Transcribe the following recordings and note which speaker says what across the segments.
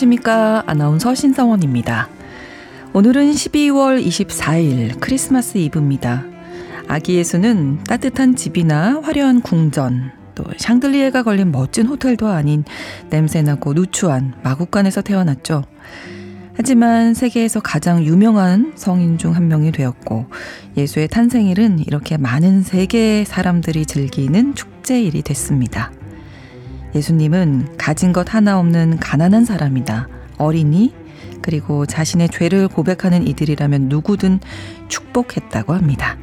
Speaker 1: 안녕하십니까. 아나운서 신성원입니다. 오늘은 12월 24일 크리스마스 이브입니다. 아기 예수는 따뜻한 집이나 화려한 궁전, 또 샹들리에가 걸린 멋진 호텔도 아닌 냄새나고 누추한 마국간에서 태어났죠. 하지만 세계에서 가장 유명한 성인 중 한 명이 되었고 예수의 탄생일은 이렇게 많은 세계의 사람들이 즐기는 축제일이 됐습니다. 예수님은 가진 것 하나 없는 가난한 사람이다. 어린이, 그리고 자신의 죄를 고백하는 이들이라면 누구든 축복했다고 합니다.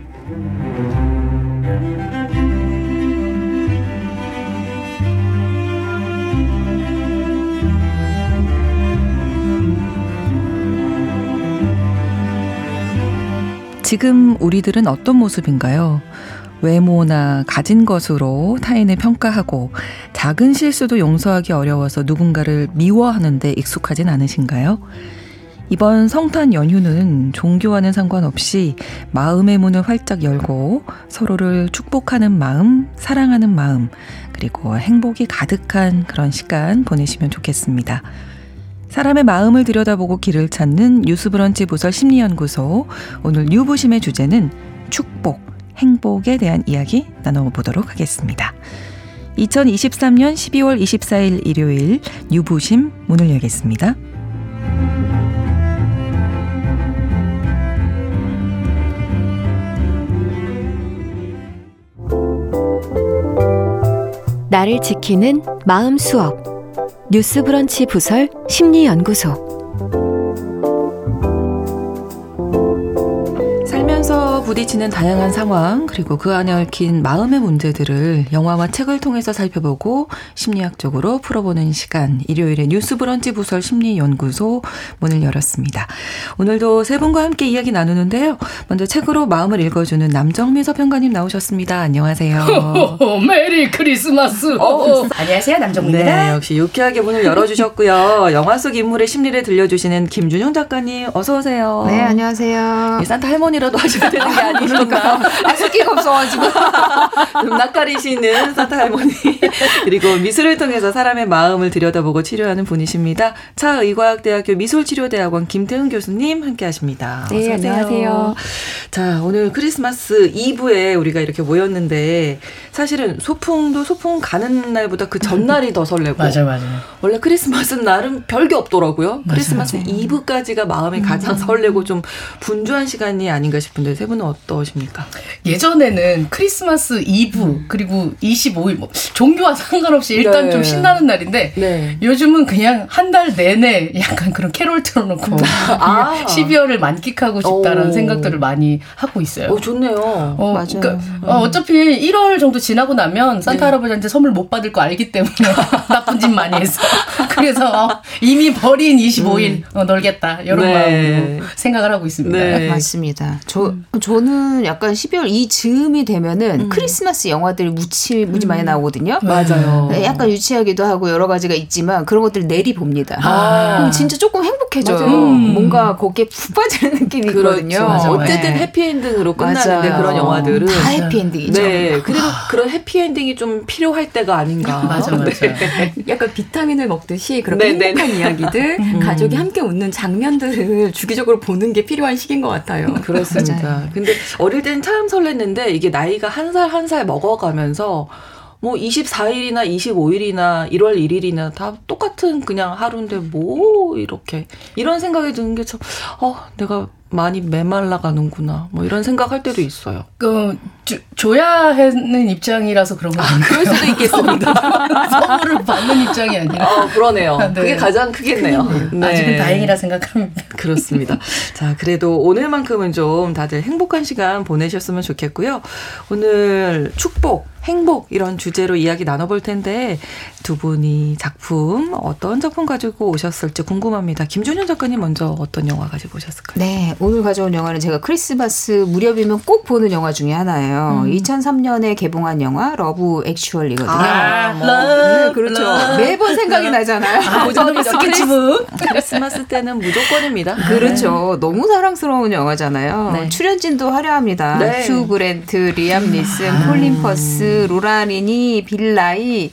Speaker 1: 지금 우리들은 어떤 모습인가요? 외모나 가진 것으로 타인을 평가하고 작은 실수도 용서하기 어려워서 누군가를 미워하는데 익숙하진 않으신가요? 이번 성탄 연휴는 종교와는 상관없이 마음의 문을 활짝 열고 서로를 축복하는 마음, 사랑하는 마음, 그리고 행복이 가득한 그런 시간 보내시면 좋겠습니다. 사람의 마음을 들여다보고 길을 찾는 뉴스브런치 부설 심리연구소. 오늘 뉴부심의 주제는 축복, 행복에 대한 이야기 나눠보도록 하겠습니다. 2023년 12월 24일 일요일 뉴부심 문을 열겠습니다.
Speaker 2: 나를 지키는 마음 수업 뉴스 브런치 부설 심리 연구소
Speaker 1: 부딪히는 다양한 상황 그리고 그 안에 얽힌 마음의 문제들을 영화와 책을 통해서 살펴보고 심리학적으로 풀어보는 시간 일요일에 뉴스 브런치 부설 심리연구소 문을 열었습니다. 오늘도 세 분과 함께 이야기 나누는데요. 먼저 책으로 마음을 읽어주는 남정미 서평가님 나오셨습니다. 안녕하세요.
Speaker 3: Merry Christmas.
Speaker 4: 어, 안녕하세요 남정미입니다.
Speaker 1: 네, 역시 유쾌하게 문을 열어주셨고요. 영화 속 인물의 심리를 들려주시는 김준용 작가님 어서 오세요.
Speaker 5: 네 안녕하세요.
Speaker 1: 산타 할머니라도 하셔야 되는 게 아니니까.
Speaker 5: 아, 숫기가 없어가지고.
Speaker 1: 좀 낯가리시는 사타 할머니. 그리고 미술을 통해서 사람의 마음을 들여다보고 치료하는 분이십니다. 차의과학대학교 미술치료대학원 김태훈 교수님 함께 하십니다.
Speaker 5: 네, 안녕하세요.
Speaker 1: 자, 오늘 크리스마스 2부에 우리가 이렇게 모였는데 사실은 소풍도 소풍 가는 날보다 그 전날이 더 설레고.
Speaker 3: 맞아, 맞아.
Speaker 1: 원래 크리스마스 날은 별게 없더라고요. 맞아, 크리스마스 맞아. 2부까지가 마음이 가장 음. 설레고 좀 분주한 시간이 아닌가 싶은데 세 분은 어떠십니까?
Speaker 3: 예전에는 크리스마스 이브 음. 그리고 25일 뭐 종교와 상관없이 일단 네. 좀 신나는 날인데 네. 요즘은 그냥 한 달 내내 약간 그런 캐롤 틀어놓고 어. 아. 12월을 만끽하고 싶다라는 오. 생각들을 많이 하고 있어요.
Speaker 1: 오, 좋네요.
Speaker 3: 어, 맞아요. 그러니까 음. 어, 차피 1월 정도 지나고 나면 산타 네. 할아버지한테 선물 못 받을 거 알기 때문에 나쁜 짓 많이 했어. 그래서 어, 이미 버린 25일 음. 어, 놀겠다 이런 네. 마음으로 생각을 하고 있습니다.
Speaker 5: 네. 맞습니다. 저 음. 저는 약간 12월 이 즈음이 되면은 음. 크리스마스 영화들이 무치 무지 많이 음. 나오거든요.
Speaker 1: 맞아요.
Speaker 5: 네, 약간 유치하기도 하고 여러 가지가 있지만 그런 것들 내리 봅니다. 아. 진짜 조금 행복해져요. 음. 뭔가 거기에 푹 빠지는 느낌이 그렇죠. 있거든요.
Speaker 1: 맞아, 어쨌든 네. 해피엔딩으로 끝나는데 맞아요. 그런 영화들은
Speaker 5: 다 해피엔딩이죠.
Speaker 1: 네. 그리고 그런 해피엔딩이 좀 필요할 때가 아닌가.
Speaker 3: 맞아, 맞아.
Speaker 4: 네. 약간 비타민을 먹듯이 그렇게 네, 네 행복한 네. 이야기들, 음. 가족이 함께 웃는 장면들을 주기적으로 보는 게 필요한 시기인 것 같아요.
Speaker 1: 그렇습니다. 근데 어릴 땐참 설렜는데 이게 나이가 한살 한 살 먹어가면서 뭐 24일이나 25일이나 1월 1일이나 다 똑같은 그냥 하루인데 뭐 이렇게 이런 생각이 드는 게 참 어, 내가 많이 메말라 가는구나. 뭐 이런 생각할 때도 있어요.
Speaker 3: 그 조, 줘야 하는 입장이라서 그런 거 아,
Speaker 1: 그럴 수도 있겠습니다.
Speaker 3: 선물을 받는 입장이 아니라.
Speaker 1: 어, 그러네요. 네. 그게 가장 크겠네요.
Speaker 3: 네. 아직은 다행이라 생각합니다.
Speaker 1: 그렇습니다. 자, 그래도 오늘만큼은 좀 다들 행복한 시간 보내셨으면 좋겠고요. 오늘 축복 행복 이런 주제로 이야기 나눠볼 텐데 두 분이 작품 어떤 작품 가지고 오셨을지 궁금합니다. 김준현 작가님 먼저 어떤 영화 가지고 오셨을까요?
Speaker 5: 네, 오늘 가져온 영화는 제가 크리스마스 무렵이면 꼭 보는 영화 중에 하나예요. 음. 2003년에 개봉한 영화 러브 액츄얼리거든요. 아, 뭐, 네, 그렇죠. 러브. 매번 생각이 나잖아요. 아,
Speaker 1: 고전이 스케치북. 크리스마스 때는 무조건입니다.
Speaker 5: 그렇죠. 너무 사랑스러운 영화잖아요. 네. 출연진도 화려합니다. 네. 휴 그랜트, 리암 니슨, 아. 콜린 퍼스, 로라 리니, 빌 나이,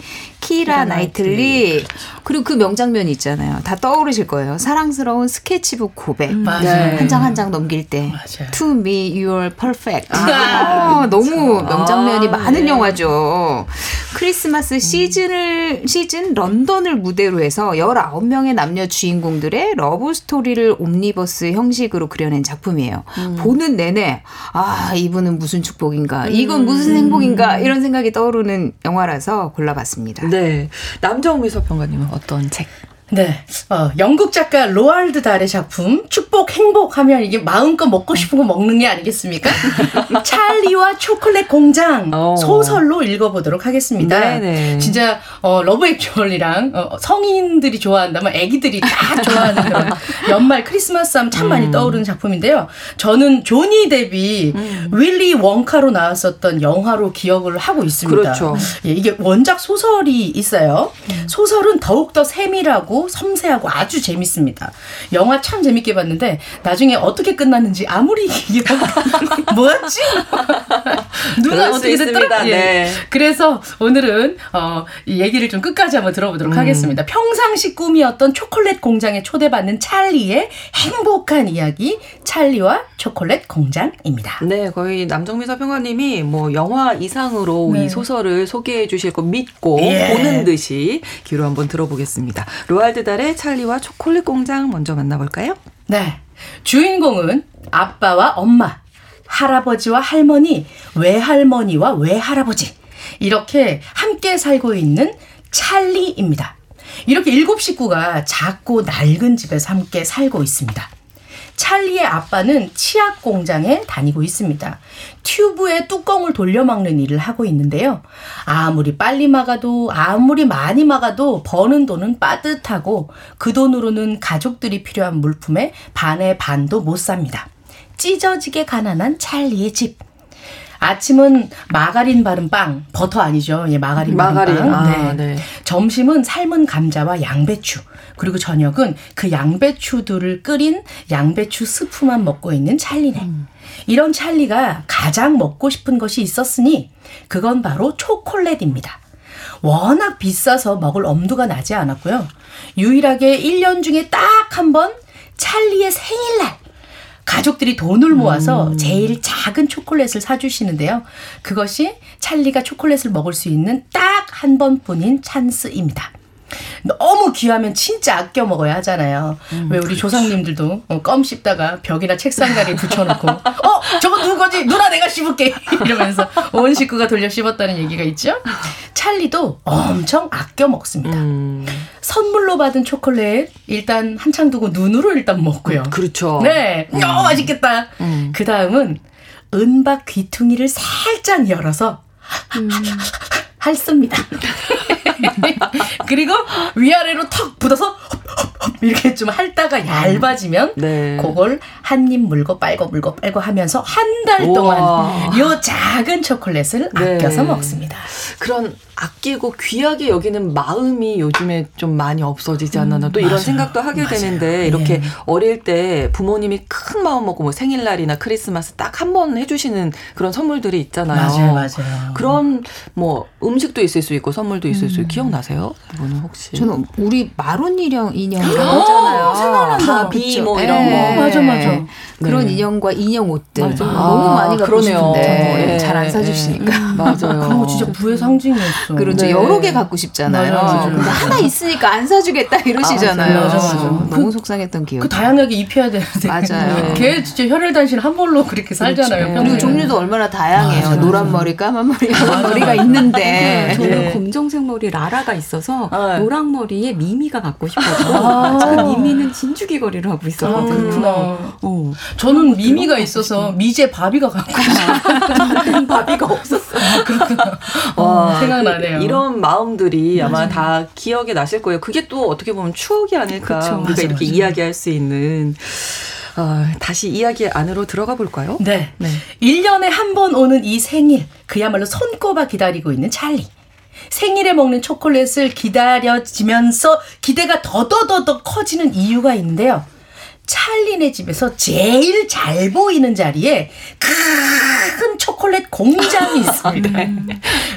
Speaker 5: 키라 나이틀리 그리고 그 명장면이 있잖아요. 다 떠오르실 거예요. 사랑스러운 스케치북 고백. 음, 한 장 한 장 넘길 때 맞아요. To me you're perfect. 아, 아, 너무 명장면이 아, 많은 네. 영화죠. 크리스마스 시즌을 시즌 런던을 무대로 해서 19명의 남녀 주인공들의 러브 스토리를 옴니버스 형식으로 그려낸 작품이에요. 음. 보는 내내 아, 이분은 무슨 축복인가? 이건 무슨 음. 행복인가? 이런 생각이 떠오르는 영화라서 골라봤습니다.
Speaker 1: 네. 남정미 서평가님은 어떤 책?
Speaker 3: 네. 어, 영국 작가 로알드 달의 작품 축복 행복 하면 이게 마음껏 먹고 싶은 거 먹는 게 아니겠습니까? 찰리와 초콜릿 공장 어. 소설로 읽어보도록 하겠습니다. 네네. 진짜 어, 러브 액츄얼리랑 어, 성인들이 좋아한다면 애기들이 다 좋아하는 그런 연말 크리스마스 하면 참 많이 음. 떠오르는 작품인데요. 저는 조니 데비 음. 윌리 원카로 나왔었던 영화로 기억을 하고 있습니다. 그렇죠. 예, 이게 원작 소설이 있어요. 음. 소설은 더욱더 세밀하고 섬세하고 아주 재밌습니다. 영화 참 재밌게 봤는데 나중에 어떻게 끝났는지 아무리 뭐였지? 누가 어떻게 됐더라? 예. 네. 그래서 오늘은 어, 이 얘기를 좀 끝까지 한번 들어보도록 음. 하겠습니다. 평상시 꿈이었던 초콜릿 공장에 초대받는 찰리의 행복한 이야기 찰리와 초콜릿 공장입니다.
Speaker 1: 네, 거의 남정미 서평가님이 뭐 영화 이상으로 네. 이 소설을 소개해 주실 거 믿고 예. 보는 듯이 귀로 한번 들어보겠습니다. 로알 로날드 달의 찰리와 초콜릿 공장 먼저 만나볼까요?
Speaker 3: 네. 주인공은 아빠와 엄마, 할아버지와 할머니, 외할머니와 외할아버지. 이렇게 함께 살고 있는 찰리입니다. 이렇게 일곱 식구가 작고 낡은 집에서 함께 살고 있습니다. 찰리의 아빠는 치약 공장에 다니고 있습니다. 튜브에 뚜껑을 돌려막는 일을 하고 있는데요. 아무리 빨리 막아도 아무리 많이 막아도 버는 돈은 빠듯하고 그 돈으로는 가족들이 필요한 물품에 반의 반도 못 삽니다. 찢어지게 가난한 찰리의 집. 아침은 마가린 바른 빵, 버터 아니죠? 예, 마가린, 마가린. 바른 빵. 아, 네. 네. 점심은 삶은 감자와 양배추. 그리고 저녁은 그 양배추들을 끓인 양배추 스프만 먹고 있는 찰리네. 음. 이런 찰리가 가장 먹고 싶은 것이 있었으니 그건 바로 초콜릿입니다. 워낙 비싸서 먹을 엄두가 나지 않았고요. 유일하게 1년 중에 딱 한 번 찰리의 생일날 가족들이 돈을 모아서 음. 제일 작은 초콜릿을 사주시는데요. 그것이 찰리가 초콜릿을 먹을 수 있는 딱 한 번뿐인 찬스입니다. 너무 귀하면 진짜 아껴 먹어야 하잖아요. 음, 왜 우리 그렇지. 조상님들도 어, 껌 씹다가 벽이나 책상가리에 붙여놓고 어 저거 누구 거지 누나 내가 씹을게 이러면서 온 식구가 돌려 씹었다는 얘기가 있죠. 찰리도 엄청 아껴 먹습니다. 음. 선물로 받은 초콜릿 일단 한창 두고 눈으로 일단 먹고요.
Speaker 1: 그렇죠.
Speaker 3: 네, 음. 어 맛있겠다. 음. 그 다음은 은박 귀퉁이를 살짝 열어서 음. 핥습니다. 그리고 위아래로 턱 붙어서 이렇게 좀 핥다가 얇아지면 네. 그걸 한 입 물고 빨고 물고 빨고 하면서 한 달 동안 요 작은 초콜릿을 네. 아껴서 먹습니다.
Speaker 1: 그런 아끼고 귀하게 여기는 마음이 요즘에 좀 많이 없어지지 않았나 음, 또 이런 맞아요. 생각도 하게 맞아요. 되는데 이렇게 예. 어릴 때 부모님이 큰 마음 먹고 뭐 생일날이나 크리스마스 딱 한 번 해주시는 그런 선물들이 있잖아요.
Speaker 3: 맞아요, 맞아요.
Speaker 1: 그런 뭐 음식도 있을 수 있고 선물도 있을 음. 수 있고 기억나세요? 이거는 혹시?
Speaker 5: 저는 우리 마론 인형 인형 이라고 하잖아요.
Speaker 3: 생각난다.
Speaker 1: 바비 뭐 이런 거. 어,
Speaker 3: 맞아, 맞아.
Speaker 5: 그런 네. 인형과 인형 옷들 맞아. 너무 아, 많이 갖고 싶은데 네. 잘안 사주시니까.
Speaker 3: 음, 맞아요. 그런 거 진짜 부의 상징이었어.
Speaker 5: 그렇죠. 네. 여러 개 갖고 싶잖아요. 맞아, 맞아. 근데 하나 있으니까 안 사주겠다 이러시잖아요. 아, 맞아, 맞아. 너무 그, 속상했던 기억.
Speaker 3: 그 다양하게 입혀야 되는데.
Speaker 5: 맞아요.
Speaker 3: 걔 진짜 혈혈단신 한 벌로 그렇게 살잖아요.
Speaker 5: 그렇죠. 그리고 종류도 얼마나 다양해요. 노란 머리, 까만 머리, 머리가 있는데.
Speaker 4: 저는 네. 검정색 머리 라라가 있어서 아, 노랑 머리에 미미가 갖고 싶어서 아, 그 미미는 진주기 거리를 하고 있었거든요. 아, 그렇구나.
Speaker 3: 어. 저는 미미가 있어서 미제 바비가 갖고
Speaker 4: 싶어요. 바비가 없었어요. 아,
Speaker 3: 그렇구나. 와, 생각나네요.
Speaker 1: 이런 마음들이 아마 맞아요. 다 기억에 나실 거예요. 그게 또 어떻게 보면 추억이 아닐까. 그쵸, 우리가 맞아, 이렇게 맞아. 이야기할 수 있는. 어, 다시 이야기 안으로 들어가 볼까요?
Speaker 3: 네. 네. 1년에 한 번 오는 이 생일, 그야말로 손꼽아 기다리고 있는 찰리. 생일에 먹는 초콜릿을 기다려지면서 기대가 더더더더 커지는 이유가 있는데요. 찰리네 집에서 제일 잘 보이는 자리에 큰 초콜릿 공장이 있습니다. 음.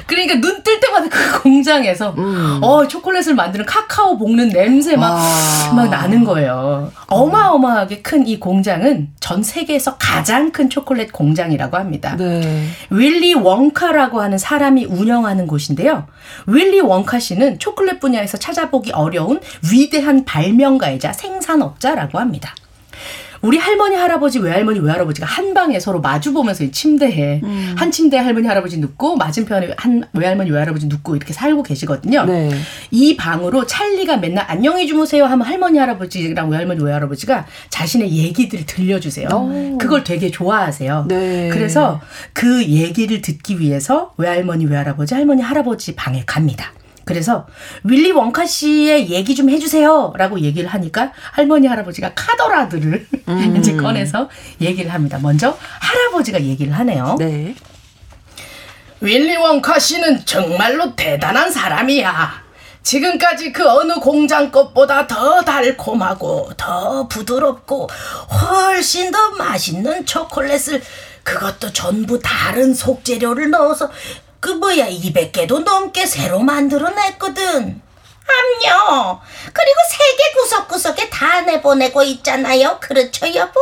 Speaker 3: 그러니까 눈 뜰 때마다 그 공장에서 음. 어 초콜릿을 만드는 카카오 볶는 냄새 막, 막 나는 거예요. 어마어마하게 큰 이 공장은 전 세계에서 가장 큰 초콜릿 공장이라고 합니다. 네. 윌리 원카라고 하는 사람이 운영하는 곳인데요. 윌리 원카 씨는 초콜릿 분야에서 찾아보기 어려운 위대한 발명가이자 생산업자라고 합니다. 우리 할머니 할아버지 외할머니 외할아버지가 한 방에 서로 마주 보면서 이 침대에 음. 한 침대에 할머니 할아버지 눕고 맞은편에 한 외할머니 외할아버지 눕고 이렇게 살고 계시거든요. 네. 이 방으로 찰리가 맨날 안녕히 주무세요 하면 할머니 할아버지랑 외할머니 외할아버지가 자신의 얘기들을 들려주세요. 오. 그걸 되게 좋아하세요. 네. 그래서 그 얘기를 듣기 위해서 외할머니 외할아버지 할머니 할아버지 방에 갑니다. 그래서 윌리 원카 씨의 얘기 좀 해주세요라고 얘기를 하니까 할머니 할아버지가 카더라들을 음. 이제 꺼내서 얘기를 합니다. 먼저 할아버지가 얘기를 하네요. 네. 윌리 원카 씨는 정말로 대단한 사람이야. 지금까지 그 어느 공장 것보다 더 달콤하고 더 부드럽고 훨씬 더 맛있는 초콜릿을 그것도 전부 다른 속재료를 넣어서 그 뭐야 200개도 넘게 새로 만들어냈거든. 암요. 그리고 세계 구석구석에 다 내보내고 있잖아요. 그렇죠 여보?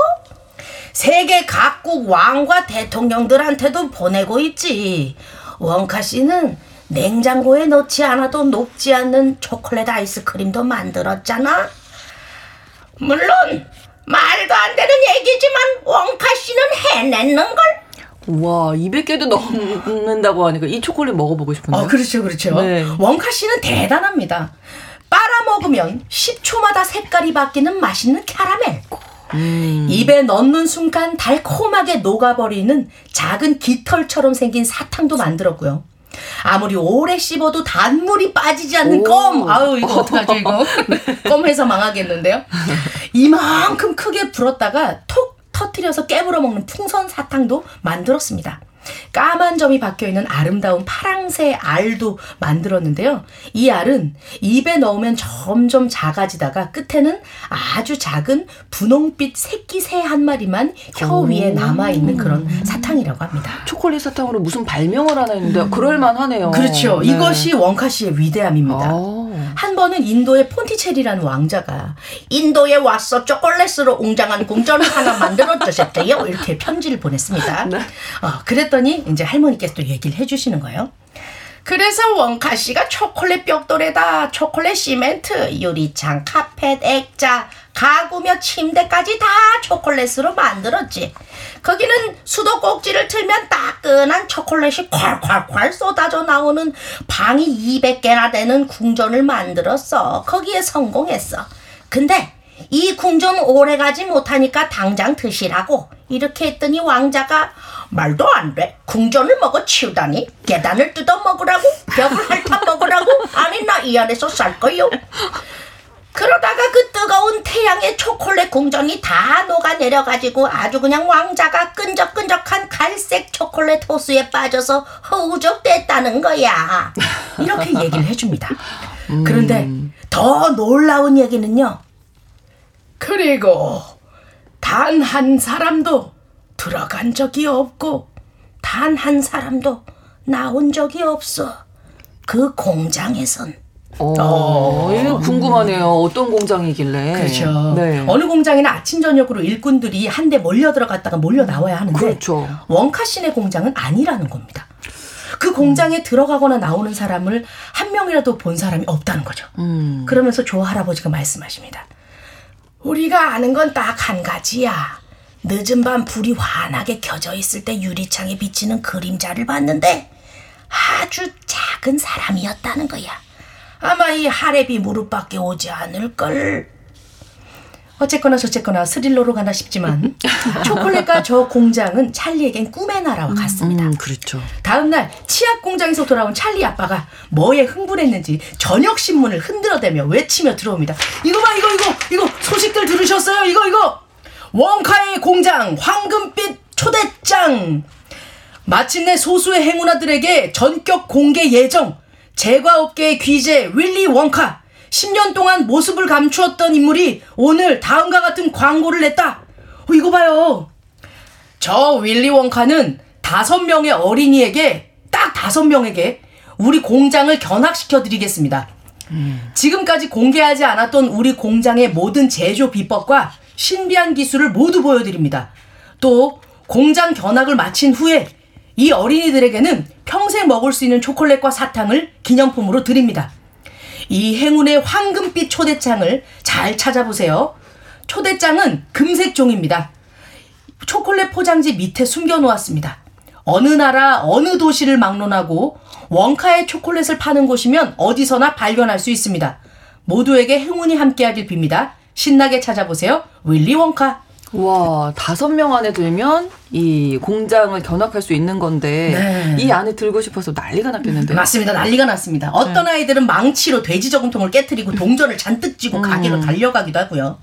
Speaker 3: 세계 각국 왕과 대통령들한테도 보내고 있지. 원카 씨는 냉장고에 넣지 않아도 녹지 않는 초콜릿 아이스크림도 만들었잖아. 물론 말도 안 되는 얘기지만 원카 씨는 해냈는 걸.
Speaker 1: 와, 200개도 넘는다고 하니까 이 초콜릿 먹어보고 싶은데.
Speaker 3: 어, 그렇죠, 그렇죠. 네. 원카 씨는 대단합니다. 빨아먹으면 10초마다 색깔이 바뀌는 맛있는 캐러멜. 음. 입에 넣는 순간 달콤하게 녹아버리는 작은 깃털처럼 생긴 사탕도 만들었고요. 아무리 오래 씹어도 단물이 빠지지 않는 오. 껌. 아우, 이거 어떡하죠, 이거. 껌 해서 망하겠는데요. 이만큼 크게 불었다가 톡 터트려서 깨물어 먹는 풍선 사탕도 만들었습니다. 까만 점이 박혀 있는 아름다운 파랑새 알도 만들었는데요. 이 알은 입에 넣으면 점점 작아지다가 끝에는 아주 작은 분홍빛 새끼 새 한 마리만 혀 위에 남아 있는 그런 사탕이라고 합니다.
Speaker 1: 초콜릿 사탕으로 무슨 발명을 하나 했는데 음. 그럴만 하네요.
Speaker 3: 그렇죠. 네. 이것이 원카 씨의 위대함입니다. 오. 한 번은 인도의 폰티체리라는 왕자가 인도에 와서 초콜릿으로 웅장한 궁전을 하나 만들어 주셨대요. 이렇게 편지를 보냈습니다. 네. 어, 그랬더니 이제 할머니께서 또 얘기를 해주시는 거예요. 그래서 원카 씨가 초콜릿 벽돌에다 초콜릿 시멘트, 유리창, 카펫, 액자, 가구며 침대까지 다 초콜릿으로 만들었지. 거기는 수도 꼭지를 틀면 따끈한 초콜릿이 콸콸콸 쏟아져 나오는 방이 200개나 되는 궁전을 만들었어. 거기에 성공했어. 근데 이 궁전 오래 가지 못하니까 당장 드시라고 이렇게 했더니 왕자가 말도 안 돼. 궁전을 먹어 치우다니 계단을 뜯어 먹으라고 벽을 핥아 먹으라고 아니 나 이 안에서 살 거요. 그러다가 그 뜨거운 태양의 초콜릿 궁전이 다 녹아내려가지고 아주 그냥 왕자가 끈적끈적한 갈색 초콜릿 호수에 빠져서 허우적됐다는 거야. 이렇게 얘기를 해줍니다. 그런데 더 놀라운 얘기는요. 그리고 단 한 사람도 들어간 적이 없고 단 한 사람도 나온 적이 없어. 그 공장에선.
Speaker 1: 어, 어. 이거 궁금하네요. 어떤 공장이길래.
Speaker 3: 그렇죠. 네. 어느 공장이나 아침 저녁으로 일꾼들이 한대 몰려 들어갔다가 몰려 나와야 하는데 그렇죠. 원카 씨네 공장은 아니라는 겁니다. 그 공장에 음. 들어가거나 나오는 사람을 한 명이라도 본 사람이 없다는 거죠. 음. 그러면서 조 할아버지가 말씀하십니다. 우리가 아는 건 딱 한 가지야. 늦은 밤 불이 환하게 켜져 있을 때 유리창에 비치는 그림자를 봤는데 아주 작은 사람이었다는 거야. 아마 이 하랩이 무릎밖에 오지 않을걸. 어쨌거나 저쨌거나 스릴러로 가나 싶지만 초콜릿과 저 공장은 찰리에겐 꿈의 나라와 같습니다. 음,
Speaker 1: 그렇죠.
Speaker 3: 다음 날 치약 공장에서 돌아온 찰리 아빠가 뭐에 흥분했는지 저녁 신문을 흔들어대며 외치며 들어옵니다. 이거 봐 이거 이거 이거 소식들 들으셨어요? 이거 이거 원카의 공장 황금빛 초대장 마침내 소수의 행운아들에게 전격 공개 예정 제과업계의 귀재 윌리 원카 10년 동안 모습을 감추었던 인물이 오늘 다음과 같은 광고를 냈다. 어, 이거 봐요. 저 윌리 원카는 다섯 명의 어린이에게 딱 다섯 명에게 우리 공장을 견학시켜 드리겠습니다. 음. 지금까지 공개하지 않았던 우리 공장의 모든 제조 비법과 신비한 기술을 모두 보여드립니다. 또 공장 견학을 마친 후에 이 어린이들에게는 평생 먹을 수 있는 초콜릿과 사탕을 기념품으로 드립니다. 이 행운의 황금빛 초대장을 잘 찾아보세요. 초대장은 금색 종입니다. 초콜릿 포장지 밑에 숨겨 놓았습니다. 어느 나라, 어느 도시를 막론하고 원카의 초콜릿을 파는 곳이면 어디서나 발견할 수 있습니다. 모두에게 행운이 함께하길 빕니다. 신나게 찾아보세요. 윌리 원카.
Speaker 1: 와, 다섯 명 안에 들면 이 공장을 견학할 수 있는 건데 네. 이 안에 들고 싶어서 난리가 났겠는데.
Speaker 3: 맞습니다. 난리가 났습니다. 어떤 네. 아이들은 망치로 돼지 저금통을 깨뜨리고 동전을 잔뜩 쥐고 음. 가게로 달려가기도 하고요.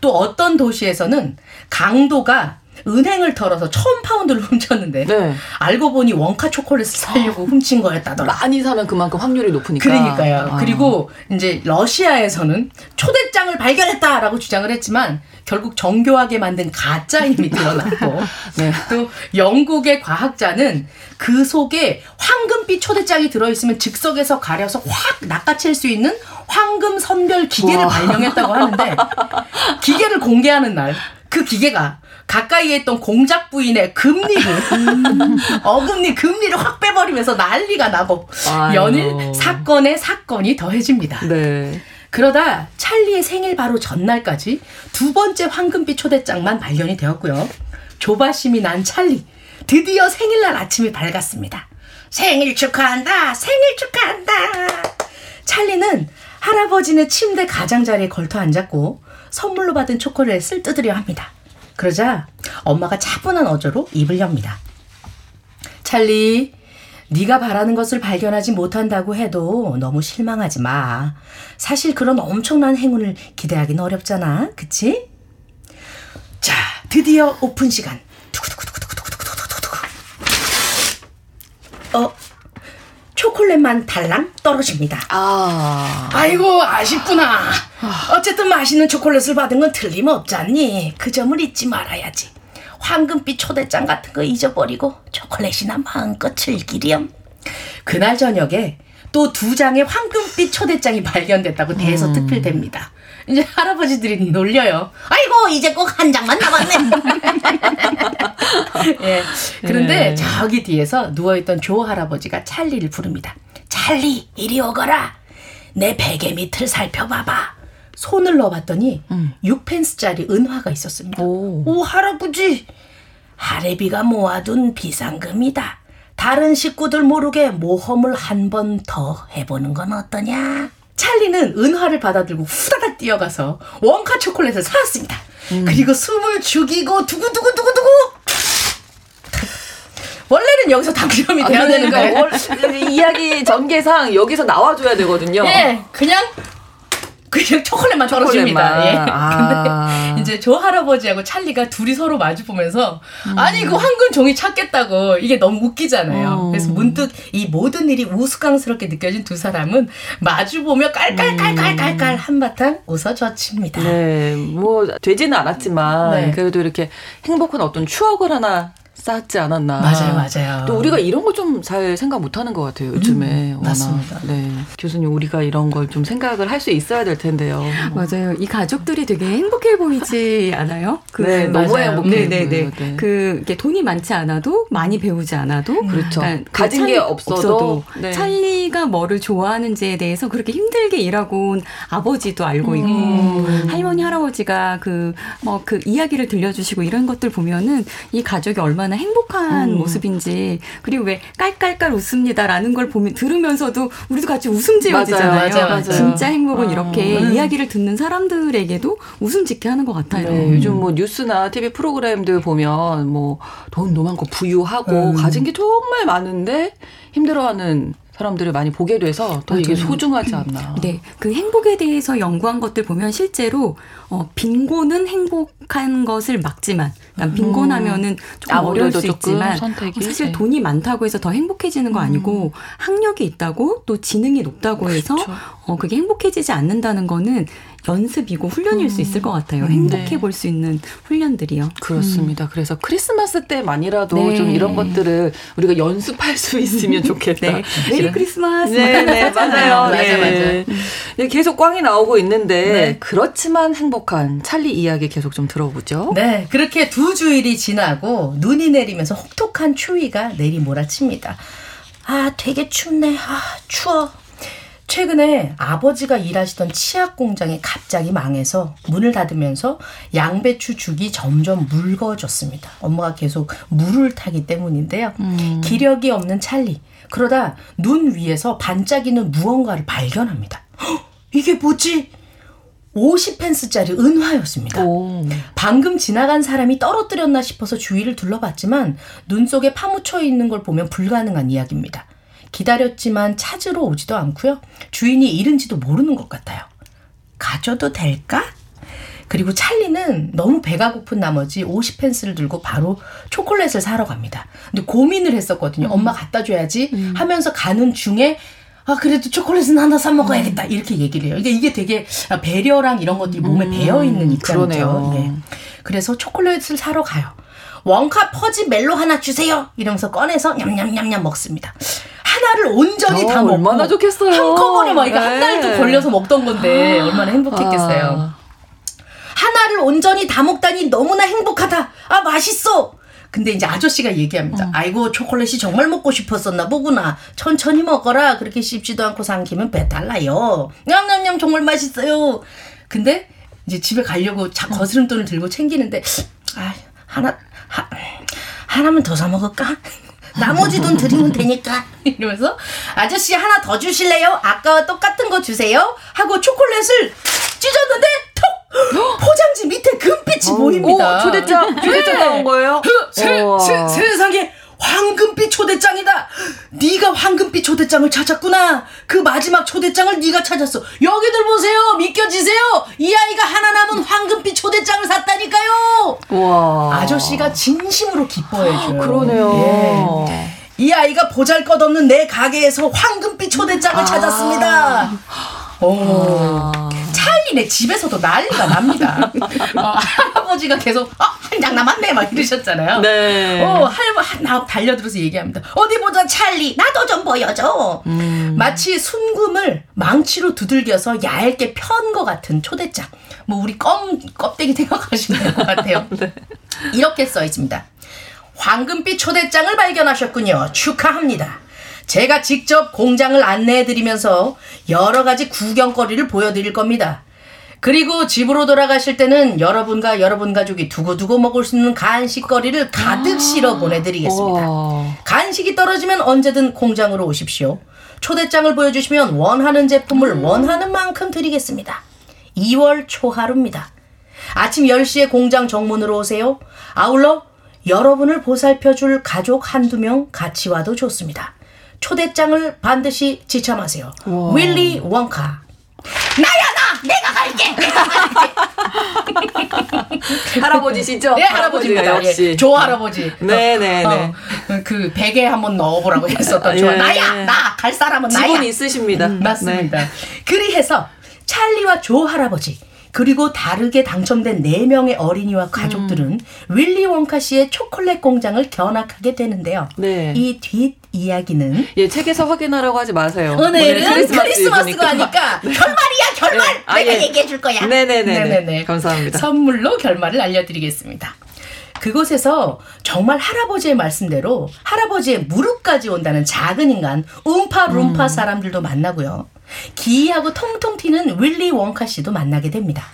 Speaker 3: 또 어떤 도시에서는 강도가 은행을 털어서 천 파운드를 훔쳤는데 네. 알고 보니 원카 초콜릿을 사려고 훔친 거였다더라.
Speaker 1: 많이 사면 그만큼 확률이 높으니까.
Speaker 3: 그러니까요. 아. 그리고 이제 러시아에서는 초대장을 발견했다라고 주장을 했지만 결국 정교하게 만든 가짜 힘이 드러났고 네. 또 영국의 과학자는 그 속에 황금빛 초대장이 들어있으면 즉석에서 가려서 확 낚아챌 수 있는 황금 선별 기계를 우와. 발명했다고 하는데 기계를 공개하는 날 그 기계가 가까이에 있던 공작 부인의 금리를 어금니 금리를 확 빼버리면서 난리가 나고 아유. 연일 사건에 사건이 더해집니다. 네. 그러다 찰리의 생일 바로 전날까지 두 번째 황금빛 초대장만 발견이 되었고요. 조바심이 난 찰리 드디어 생일날 아침이 밝았습니다. 생일 축하한다. 생일 축하한다. 찰리는 할아버지네 침대 가장자리에 걸터 앉았고 선물로 받은 초콜릿을 뜯으려 합니다. 그러자 엄마가 차분한 어조로 입을 엽니다. 찰리, 네가 바라는 것을 발견하지 못한다고 해도 너무 실망하지 마. 사실 그런 엄청난 행운을 기대하기는 어렵잖아. 그치? 자, 드디어 오픈 시간. 두구두구두구두구두구두구두구. 어, 초콜릿만 달랑 떨어집니다. 아. 아이고, 아쉽구나. 어쨌든 맛있는 초콜릿을 받은 건 틀림없지 않니? 그 점을 잊지 말아야지. 황금빛 초대장 같은 거 잊어버리고 초콜릿이나 마음껏 즐기렴. 그날 저녁에 또 두 장의 황금빛 초대장이 발견됐다고 대서 음. 특필됩니다. 이제 할아버지들이 놀려요. 아이고 이제 꼭 한 장만 남았네. 예. 그런데 네. 저기 뒤에서 누워있던 조 할아버지가 찰리를 부릅니다. 찰리 이리 오거라. 내 베개 밑을 살펴봐봐. 손을 넣어봤더니 음. 6펜스짜리 은화가 있었습니다. 오. 오 할아버지 하레비가 모아둔 비상금이다. 다른 식구들 모르게 모험을 한 번 더 해보는 건 어떠냐? 찰리는 은화를 받아들고 후다닥 뛰어가서 원카 초콜릿을 사왔습니다. 음. 그리고 숨을 죽이고 두구두구 두구두구 원래는 여기서 당첨이 아, 돼야 되는 거예요.
Speaker 1: 이야기 전개상 여기서 나와줘야 되거든요.
Speaker 3: 예, 그냥 그냥 초콜릿만 떨어집니다. 예. 아. 근데 이제 조 할아버지하고 찰리가 둘이 서로 마주 보면서 음. 아니 그 황금 종이 찾겠다고 이게 너무 웃기잖아요. 어. 그래서 문득 이 모든 일이 우스꽝스럽게 느껴진 두 사람은 마주 보며 깔깔깔깔깔깔 음. 한바탕 웃어 젖힙니다.
Speaker 1: 네, 뭐 되지는 않았지만 네. 그래도 이렇게 행복한 어떤 추억을 하나 쌓지 않았나.
Speaker 3: 맞아요, 맞아요.
Speaker 1: 또 우리가 이런 거 좀 잘 생각 못 하는 것 같아요, 요즘에.
Speaker 3: 음, 맞습니다.
Speaker 1: 네. 교수님, 우리가 이런 걸 좀 생각을 할 수 있어야 될 텐데요.
Speaker 4: 맞아요. 이 가족들이 되게 행복해 보이지 않아요?
Speaker 1: 그, 네, 너무 행복해.
Speaker 4: 네, 네, 네. 그, 이게 돈이 많지 않아도, 많이 배우지 않아도.
Speaker 1: 음. 그렇죠. 그러니까 가진 그게 없어도. 없어도
Speaker 4: 네. 찰리가 뭐를 좋아하는지에 대해서 그렇게 힘들게 일하고 온 아버지도 알고 있고, 음. 할머니, 할아버지가 그, 뭐, 그 이야기를 들려주시고 이런 것들 보면은 이 가족이 얼마나 행복 행복한 음. 모습인지 그리고 왜 깔깔깔 웃습니다라는 걸 보면 들으면서도 우리도 같이 웃음 지어지잖아요. 맞아요, 맞아요, 맞아요. 진짜 행복은 아. 이렇게 음. 이야기를 듣는 사람들에게도 웃음 짓게 하는 것 같아요. 네,
Speaker 1: 요즘 뭐 뉴스나 TV 프로그램들 보면 뭐 돈도 많고 부유하고 음. 가진 게 정말 많은데 힘들어하는 사람들을 많이 보게 돼서 더 이게 소중하지 않나.
Speaker 4: 네. 그 행복에 대해서 연구한 것들 보면 실제로 어, 빈곤은 행복 행복한 것을 막지만 그러니까 빈곤하면은 조금 어려울 수 있지만 선택이? 사실 네. 돈이 많다고 해서 더 행복해지는 거 아니고 음. 학력이 있다고 또 지능이 높다고 해서 그렇죠. 어 그게 행복해지지 않는다는 거는 연습이고 훈련일 음. 수 있을 것 같아요. 행복해 네. 볼수 있는 훈련들이요.
Speaker 1: 그렇습니다. 음. 그래서 크리스마스 때만이라도 네. 좀 이런 것들을 우리가 연습할 수 있으면 좋겠다. 네.
Speaker 4: 메리 크리스마스.
Speaker 1: 네, 네, 맞아요. 맞아, 네. 맞아. 네, 계속 꽝이 나오고 있는데 네. 그렇지만 행복한 찰리 이야기 계속 좀 들어보죠.
Speaker 3: 네, 그렇게 두 주일이 지나고 눈이 내리면서 혹독한 추위가 내리 몰아칩니다. 아, 되게 춥네. 아, 추워. 최근에 아버지가 일하시던 치약 공장이 갑자기 망해서 문을 닫으면서 양배추 죽이 점점 묽어졌습니다. 엄마가 계속 물을 타기 때문인데요. 음. 기력이 없는 찰리. 그러다 눈 위에서 반짝이는 무언가를 발견합니다. 헉, 이게 뭐지? 50펜스짜리 은화였습니다. 오. 방금 지나간 사람이 떨어뜨렸나 싶어서 주위를 둘러봤지만 눈 속에 파묻혀 있는 걸 보면 불가능한 이야기입니다. 기다렸지만 찾으러 오지도 않고요. 주인이 잃은지도 모르는 것 같아요. 가져도 될까? 그리고 찰리는 너무 배가 고픈 나머지 50펜스를 들고 바로 초콜릿을 사러 갑니다. 근데 고민을 했었거든요. 음. 엄마 갖다 줘야지 음. 하면서 가는 중에 아 그래도 초콜릿은 하나 사 먹어야겠다 음. 이렇게 얘기를 해요. 이게 이게 되게 배려랑 이런 것들이 몸에 음. 배어 있는 입장이죠. 네. 그래서 초콜릿을 사러 가요. 원카 퍼지 멜로 하나 주세요. 이러면서 꺼내서 냠냠냠냠 먹습니다. 하나를 온전히 어, 다 먹고
Speaker 1: 얼마나 좋겠어요.
Speaker 3: 한꺼번에 막 이거 한 달도 네. 걸려서 먹던 건데 얼마나 행복했겠어요. 아. 하나를 온전히 다 먹다니 너무나 행복하다. 아 맛있어. 근데 이제 아저씨가 얘기합니다. 어. 아이고 초콜릿이 정말 먹고 싶었었나 보구나. 천천히 먹어라. 그렇게 씹지도 않고 삼키면 배탈 나요. 냠냠냠 정말 맛있어요. 근데 이제 집에 가려고 자 거스름돈을 들고 챙기는데 아 하나 하, 하나만 더 사 먹을까? 나머지 돈 드리면 되니까 이러면서 아저씨 하나 더 주실래요? 아까와 똑같은 거 주세요 하고 초콜릿을 찢었는데 톡 포장지 밑에 금빛이 오, 보입니다.
Speaker 1: 오, 초대장 초대장 네. 나온 거예요?
Speaker 3: 그, 세, 세, 세상에 황금빛 초대장이다. 네가 황금빛 초대장을 찾았구나. 그 마지막 초대장을 네가 찾았어. 여기들 보세요. 믿겨지세요? 이 아이가 하나 남은 황금빛 초대장을 샀다니까요. 와. 아저씨가 진심으로 기뻐해줘요.
Speaker 1: 그러네요.
Speaker 3: 예. 이 아이가 보잘것없는 내 가게에서 황금빛 초대장을 아. 찾았습니다. 오. 찰 리네 집에서도 난리가 납니다. 어, 할아버지가 계속 어, 한장 남았네 막 이러셨잖아요. 네. 어, 할아버지 달려들어서 얘기합니다. 어디 보자 찰리 나도 좀 보여줘. 음. 마치 순금을 망치로 두들겨서 얇게 편 것 같은 초대장. 뭐 우리 껌 껍데기 생각하시면 될 것 같아요. 네. 이렇게 써 있습니다. 황금빛 초대장을 발견하셨군요. 축하합니다. 제가 직접 공장을 안내해드리면서 여러 가지 구경거리를 보여드릴 겁니다. 그리고 집으로 돌아가실 때는 여러분과 여러분 가족이 두고두고 먹을 수 있는 간식거리를 가득 아. 실어 보내드리겠습니다. 간식이 떨어지면 언제든 공장으로 오십시오. 초대장을 보여주시면 원하는 제품을 음. 원하는 만큼 드리겠습니다. 2월 초하루입니다. 아침 10시에 공장 정문으로 오세요. 아울러 여러분을 보살펴줄 가족 한두 명 같이 와도 좋습니다. 초대장을 반드시 지참하세요. 와. 윌리 원카. 나야 나 내가 갈게.
Speaker 1: 할아버지시죠?
Speaker 3: 네 할아버지입니다. 역시 예, 조 할아버지.
Speaker 1: 네네네. 어, 네,
Speaker 3: 네. 어, 그 베개 한번 넣어보라고 했었던 조. 예. 나야 나 갈 사람은 나야.
Speaker 1: 지분 있으십니다. 음,
Speaker 3: 맞습니다. 네. 그리해서 찰리와 조 할아버지 그리고 다르게 당첨된 4명의 어린이와 가족들은 음. 윌리 원카 씨의 초콜릿 공장을 견학하게 되는데요. 네. 이 뒷 이야기는
Speaker 1: 예, 책에서 확인하라고 하지 마세요.
Speaker 3: 오늘은 크리스마스 크리스마스가 하니까 네. 결말이야, 결말. 네. 아, 내가 예. 얘기해 줄 거야.
Speaker 1: 네네네. 네네네. 감사합니다.
Speaker 3: 선물로 결말을 알려드리겠습니다. 그곳에서 정말 할아버지의 말씀대로 할아버지의 무릎까지 온다는 작은 인간 움파룸파 음. 사람들도 만나고요. 기이하고 통통 튀는 윌리 원카 씨도 만나게 됩니다.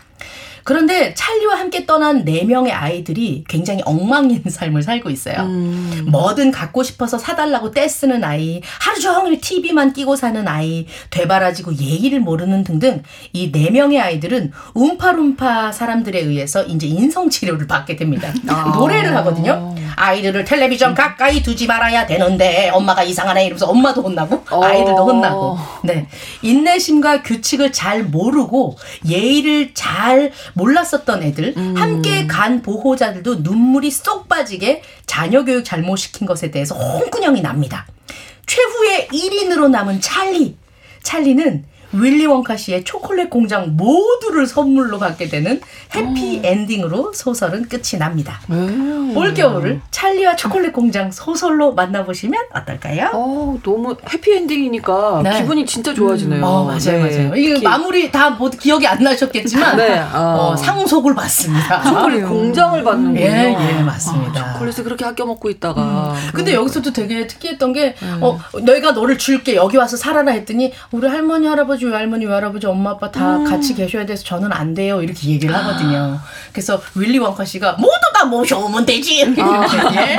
Speaker 3: 그런데 찰리와 함께 떠난 네 명의 아이들이 굉장히 엉망인 삶을 살고 있어요. 음. 뭐든 갖고 싶어서 사달라고 떼쓰는 아이, 하루 종일 TV만 끼고 사는 아이, 되바라지고 예의를 모르는 등등 이 네 명의 아이들은 움파룸파 사람들에 의해서 이제 인성 치료를 받게 됩니다. 아. 노래를 하거든요. 아이들을 텔레비전 가까이 두지 말아야 되는데 엄마가 이상하네 이러면서 엄마도 혼나고 어. 아이들도 혼나고. 네. 인내심과 규칙을 잘 모르고 예의를 잘 몰랐었던 애들, 음. 함께 간 보호자들도 눈물이 쏙 빠지게 자녀 교육 잘못시킨 것에 대해서 홍군형이 납니다. 최후의 1인으로 남은 찰리. 찰리는 윌리 원카 씨의 초콜릿 공장 모두를 선물로 받게 되는 해피 오. 엔딩으로 소설은 끝이 납니다. 음. 올겨울을 찰리와 초콜릿 공장 소설로 만나보시면 어떨까요?
Speaker 1: 어, 너무 해피 엔딩이니까 네. 기분이 진짜 좋아지네요. 음.
Speaker 3: 어, 맞아요, 네. 맞아요. 이게 마무리 다 모두 기억이 안 나셨겠지만 네. 어. 어, 상속을 받습니다.
Speaker 1: 초콜릿 공장을 받는군요.
Speaker 3: 예, 예, 맞습니다.
Speaker 1: 아, 초콜릿을 그렇게 아껴 먹고 있다가.
Speaker 3: 음. 근데 여기서도 되게 특이했던 게, 음. 어, 내가 너를 줄게 여기 와서 살아라 했더니 우리 할머니 할아버지 할아버지, 외할머니, 외할아버지, 엄마, 아빠 다 음. 같이 계셔야 돼서 저는 안 돼요. 이렇게 얘기를 하거든요. 그래서 윌리 원카 씨가 모두 다 모셔오면 되지. 아. 예,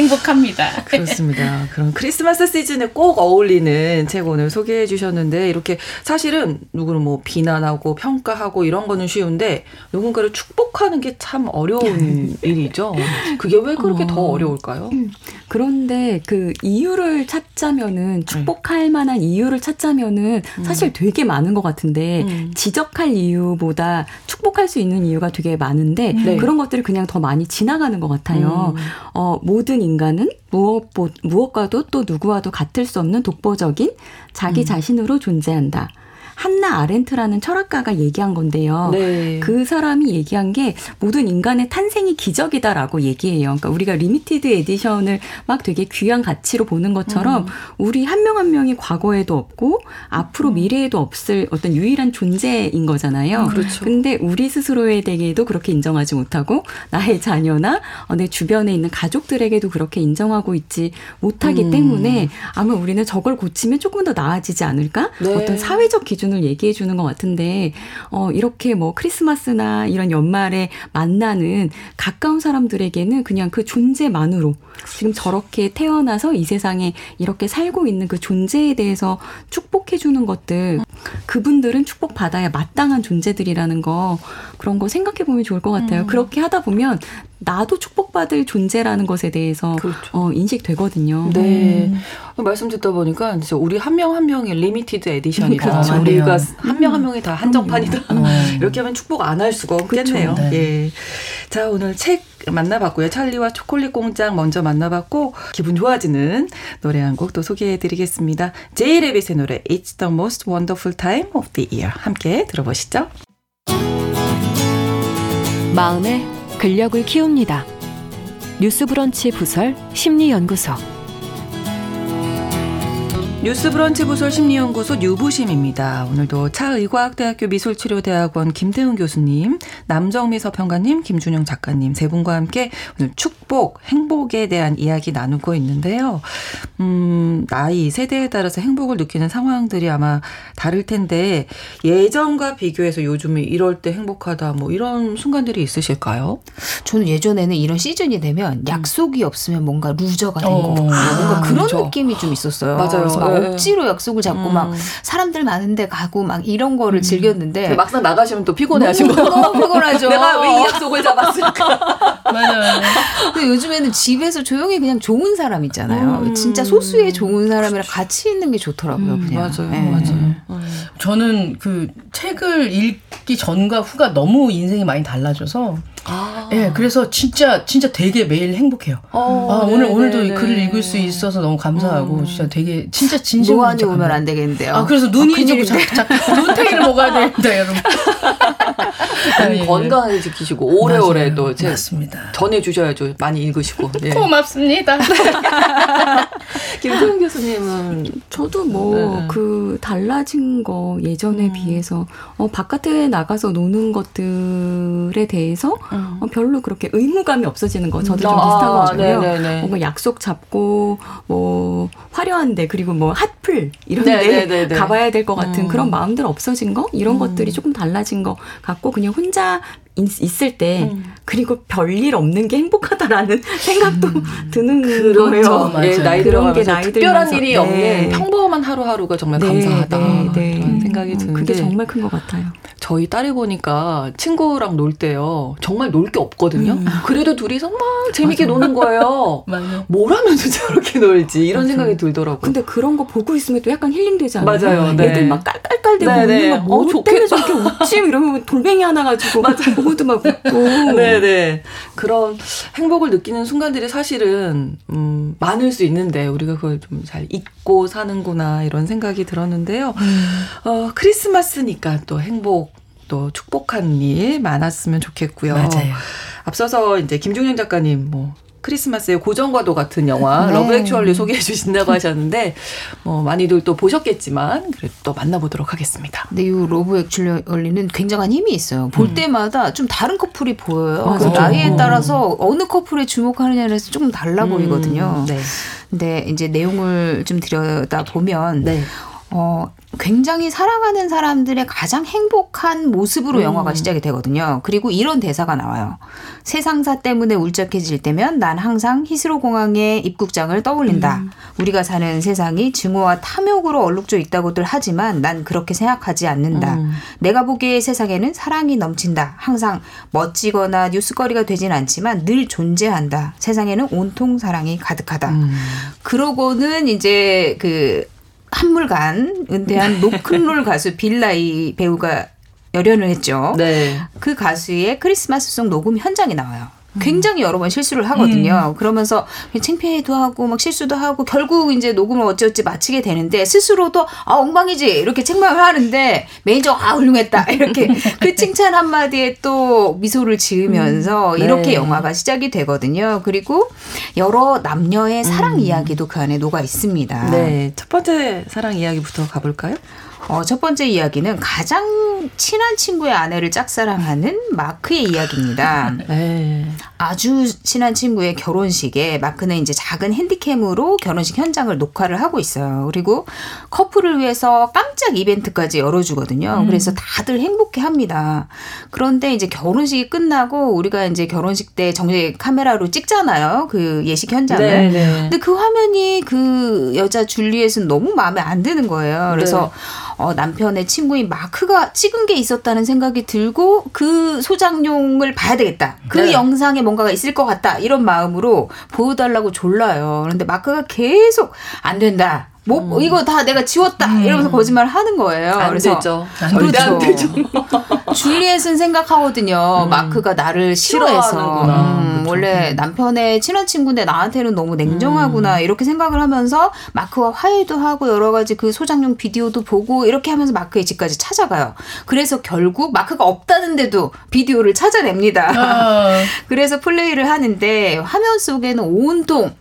Speaker 3: 행복합니다.
Speaker 1: 그렇습니다. 그럼 크리스마스 시즌에 꼭 어울리는 책 오늘 소개해 주셨는데 이렇게 사실은 누구를 뭐 비난하고 평가하고 이런 거는 쉬운데 누군가를 축복하는 게 참 어려운 일이죠. 그게 왜 그렇게 어. 더 어려울까요? 음.
Speaker 4: 그런데 그 이유를 찾자면은 축복할 만한 이유를 찾자면은 사실 되게 많은 것 같은데 음. 지적할 이유보다 축복할 수 있는 이유가 되게 많은데 네. 그런 것들을 그냥 더 많이 지나가는 것 같아요. 음. 어, 모든 인간은 무엇, 무엇과도 또 누구와도 같을 수 없는 독보적인 자기 음. 자신으로 존재한다. 한나 아렌트라는 철학가가 얘기한 건데요. 네. 그 사람이 얘기한 게 모든 인간의 탄생이 기적이다라고 얘기해요. 그러니까 우리가 limited edition을 막 되게 귀한 가치로 보는 것처럼 음. 우리 한 명 한 명이 과거에도 없고 앞으로 음. 미래에도 없을 어떤 유일한 존재인 거잖아요. 음, 그렇죠. 근데 우리 스스로에 대해도 그렇게 인정하지 못하고 나의 자녀나 내 주변에 있는 가족들에게도 그렇게 인정하고 있지 못하기 음. 때문에 아마 우리는 저걸 고치면 조금 더 나아지지 않을까? 네. 어떤 사회적 기준 기준을 얘기해 주는 것 같은데 어 이렇게 뭐 크리스마스나 이런 연말에 만나는 가까운 사람들에게는 그냥 그 존재만으로 지금 저렇게 태어나서 이 세상에 이렇게 살고 있는 그 존재에 대해서 축복해 주는 것들 그분들은 축복받아야 마땅한 존재들이라는 거 그런 거 생각해 보면 좋을 것 같아요. 음. 그렇게 하다 보면 나도 축복받을 존재라는 것에 대해서 그렇죠. 어, 인식되거든요.
Speaker 1: 네. 음. 말씀 듣다 보니까 진짜 우리 한 명 한 명이 limited edition이다. 그렇죠. 우리가 한 명 한 명이 다 한정판이다. 음. 이렇게 하면 축복 안 할 수가 없겠네요. 그렇죠. 네. 예. 자, 오늘 책 만나봤고요. 찰리와 초콜릿 공장 먼저 만나봤고 기분 좋아지는 노래 한 곡 또 소개해드리겠습니다. 제이레빗의 노래 It's the most wonderful time of the year 함께 들어보시죠.
Speaker 2: 마음의 근력을 키웁니다. 뉴스브런치 부설 심리연구소
Speaker 1: 뉴스브런치 부설 심리연구소 유부심입니다. 오늘도 차의과학대학교 미술치료대학원 김태훈 교수님, 남정미 서평가님, 김준영 작가님 세 분과 함께 오늘 축복, 행복에 대한 이야기 나누고 있는데요. 음, 나이, 세대에 따라서 행복을 느끼는 상황들이 아마 다를 텐데 예전과 비교해서 요즘에 이럴 때 행복하다 뭐 이런 순간들이 있으실까요?
Speaker 5: 저는 예전에는 이런 시즌이 되면 음. 약속이 없으면 뭔가 루저가 된 어, 거. 뭔가 그런 그렇죠. 느낌이 좀 있었어요.
Speaker 1: 맞아요.
Speaker 5: 네. 억지로 약속을 잡고 음. 막 사람들 많은데 가고 막 이런 거를 음. 즐겼는데
Speaker 1: 막상 나가시면 또 피곤해하시고
Speaker 5: 너무 피곤하죠.
Speaker 1: 내가 왜 이 약속을 잡았을까?
Speaker 3: 맞아요.
Speaker 5: 근데 요즘에는 집에서 조용히 그냥 좋은 사람 있잖아요. 음. 진짜 소수의 좋은 사람이랑 같이 있는 게 좋더라고요. 음, 그냥.
Speaker 1: 맞아요, 네. 맞아요.
Speaker 3: 저는 그 책을 읽기 전과 후가 너무 인생이 많이 달라져서 아. 예, 그래서 진짜 진짜 되게 매일 행복해요. 어, 아, 오늘 네, 오늘도 네, 글을 네. 읽을 수 있어서 너무 감사하고 음. 진짜 되게 진짜 진심으로
Speaker 5: 노안이 오면 안 되겠는데요.
Speaker 3: 아, 그래서 눈이 아, 자꾸 자꾸 눈탱이를 먹어야 되는데 여러분.
Speaker 1: 네, 건강하게 지키시고 오래오래 또
Speaker 3: 제, 맞습니다.
Speaker 1: 전해 주셔야죠. 많이 읽으시고.
Speaker 3: 네. 고맙습니다.
Speaker 1: 김소영 교수님은
Speaker 4: 저도 뭐그 네. 달라진 거 예전에 음. 비해서 어, 바깥에 나가서 노는 것들에 대해서 음. 어, 별로 그렇게 의무감이 없어지는 거 저도 좀 아, 비슷한 거잖아요. 뭔가 약속 잡고 뭐 화려한데 그리고 뭐 핫플 이런데 가봐야 될 것 같은 음. 그런 마음들 없어진 거 이런 음. 것들이 조금 달라진 것 같고 그냥 혼자 있, 을때 음. 그리고 별일 없는 게 행복하다라는 생각도 음. 드는 그렇죠. 거예요.
Speaker 1: 맞아요. 예, 나이 그런 게 나이 특별한 일이 네. 없는 평범한 하루하루가 정말 네, 감사하다 네, 네. 그런 생각이 음, 드는데
Speaker 4: 그게 정말 큰 것 같아요.
Speaker 1: 저희 딸이 보니까 친구랑 놀 때요 정말 놀 게 없거든요. 음. 그래도 둘이서 막 재밌게 맞아. 노는 거예요. 뭘 하면서 저렇게 놀지 이런 맞아. 생각이 들더라고요.
Speaker 4: 근데 그런 거 보고 있으면 또 약간 힐링되지 않아요?
Speaker 1: 맞아요.
Speaker 4: 네. 애들 막 깔깔깔대고 웃는 거 뭐, 어, 때문에 저렇게 웃지? 이러면 돌멩이 하나 가지고 맞아. 보 고도 막 웃고.
Speaker 1: 네네. 그런 행복을 느끼는 순간들이 사실은 음, 많을 수 있는데 우리가 그걸 좀 잘 잊고 사는구나 이런 생각이 들었는데요. 음. 어, 크리스마스니까 또 행복 또 축복한 일 많았으면 좋겠고요.
Speaker 3: 맞아요.
Speaker 1: 앞서서 이제 김종현 작가님 뭐 크리스마스의 고정과도 같은 영화 네. 러브 액츄얼리 소개해 주신다고 하셨는데 뭐 많이들 또 보셨겠지만 그래도 또 만나보도록 하겠습니다.
Speaker 5: 근데 이 러브 액츄얼리는 굉장한 힘이 있어요. 볼 음. 때마다 좀 다른 커플이 보여요. 그 나이에 따라서 어느 커플에 주목하느냐에 서 조금 달라 음. 보이거든요. 네. 근데 이제 내용을 좀 들여다 보면 네. 어, 굉장히 사랑하는 사람들의 가장 행복한 모습으로 음. 영화가 시작이 되거든요. 그리고 이런 대사가 나와요. 세상사 때문에 울적해질 때면 난 항상 히스로 공항의 입국장을 떠올린다. 음. 우리가 사는 세상이 증오와 탐욕으로 얼룩져 있다고들 하지만 난 그렇게 생각하지 않는다. 음. 내가 보기에 세상에는 사랑이 넘친다. 항상 멋지거나 뉴스거리가 되진 않지만 늘 존재한다. 세상에는 온통 사랑이 가득하다. 음. 그러고는 이제 그 한물간 은퇴한 로큰롤 가수 빌 나이 배우가 열연을 했죠. 네. 그 가수의 크리스마스 송 녹음 현장이 나와요. 굉장히 여러 번 실수를 하거든요. 음. 그러면서 창피해도 하고 막 실수도 하고 결국 이제 녹음을 어찌어찌 마치게 되는데 스스로도 아 엉망이지 이렇게 책망을 하는데 매니저 아 훌륭했다 이렇게 그 칭찬 한 마디에 또 미소를 지으면서 음. 네. 이렇게 영화가 시작이 되거든요. 그리고 여러 남녀의 사랑 음. 이야기도 그 안에 녹아 있습니다.
Speaker 1: 네, 첫 번째 사랑 이야기부터 가볼까요?
Speaker 5: 어, 첫 번째 이야기는 가장 친한 친구의 아내를 짝사랑하는 마크의 이야기입니다. 네. 아주 친한 친구의 결혼식에 마크는 이제 작은 핸디캠으로 결혼식 현장을 녹화를 하고 있어요. 그리고 커플을 위해서 깜짝 이벤트까지 열어주거든요. 음. 그래서 다들 행복해 합니다. 그런데 이제 결혼식이 끝나고 우리가 이제 결혼식 때 정식 카메라로 찍잖아요. 그 예식 현장을. 네네. 네. 근데 그 화면이 그 여자 줄리엣은 너무 마음에 안 드는 거예요. 그래서 네. 어, 남편의 친구인 마크가 찍은 게 있었다는 생각이 들고 그 소장용을 봐야 되겠다. 그 네. 영상에 뭔 가가 있을 것 같다. 이런 마음으로 보여달라고 졸라요. 그런데 마크가 계속 안 된다. 뭐 음. 이거 다 내가 지웠다 음. 이러면서 거짓말 하는 거예요.
Speaker 1: 안
Speaker 5: 그래서
Speaker 1: 되죠.
Speaker 5: 그렇죠. 안 되죠. 줄리엣은 생각하거든요. 음. 마크가 나를 싫어해서 음, 그렇죠. 원래 남편의 친한 친구인데 나한테는 너무 냉정하구나 음. 이렇게 생각을 하면서 마크와 화해도 하고 여러 가지 그 소장용 비디오도 보고 이렇게 하면서 마크의 집까지 찾아가요. 그래서 결국 마크가 없다는데도 비디오를 찾아냅니다. 어. 그래서 플레이를 하는데 화면 속에는 온통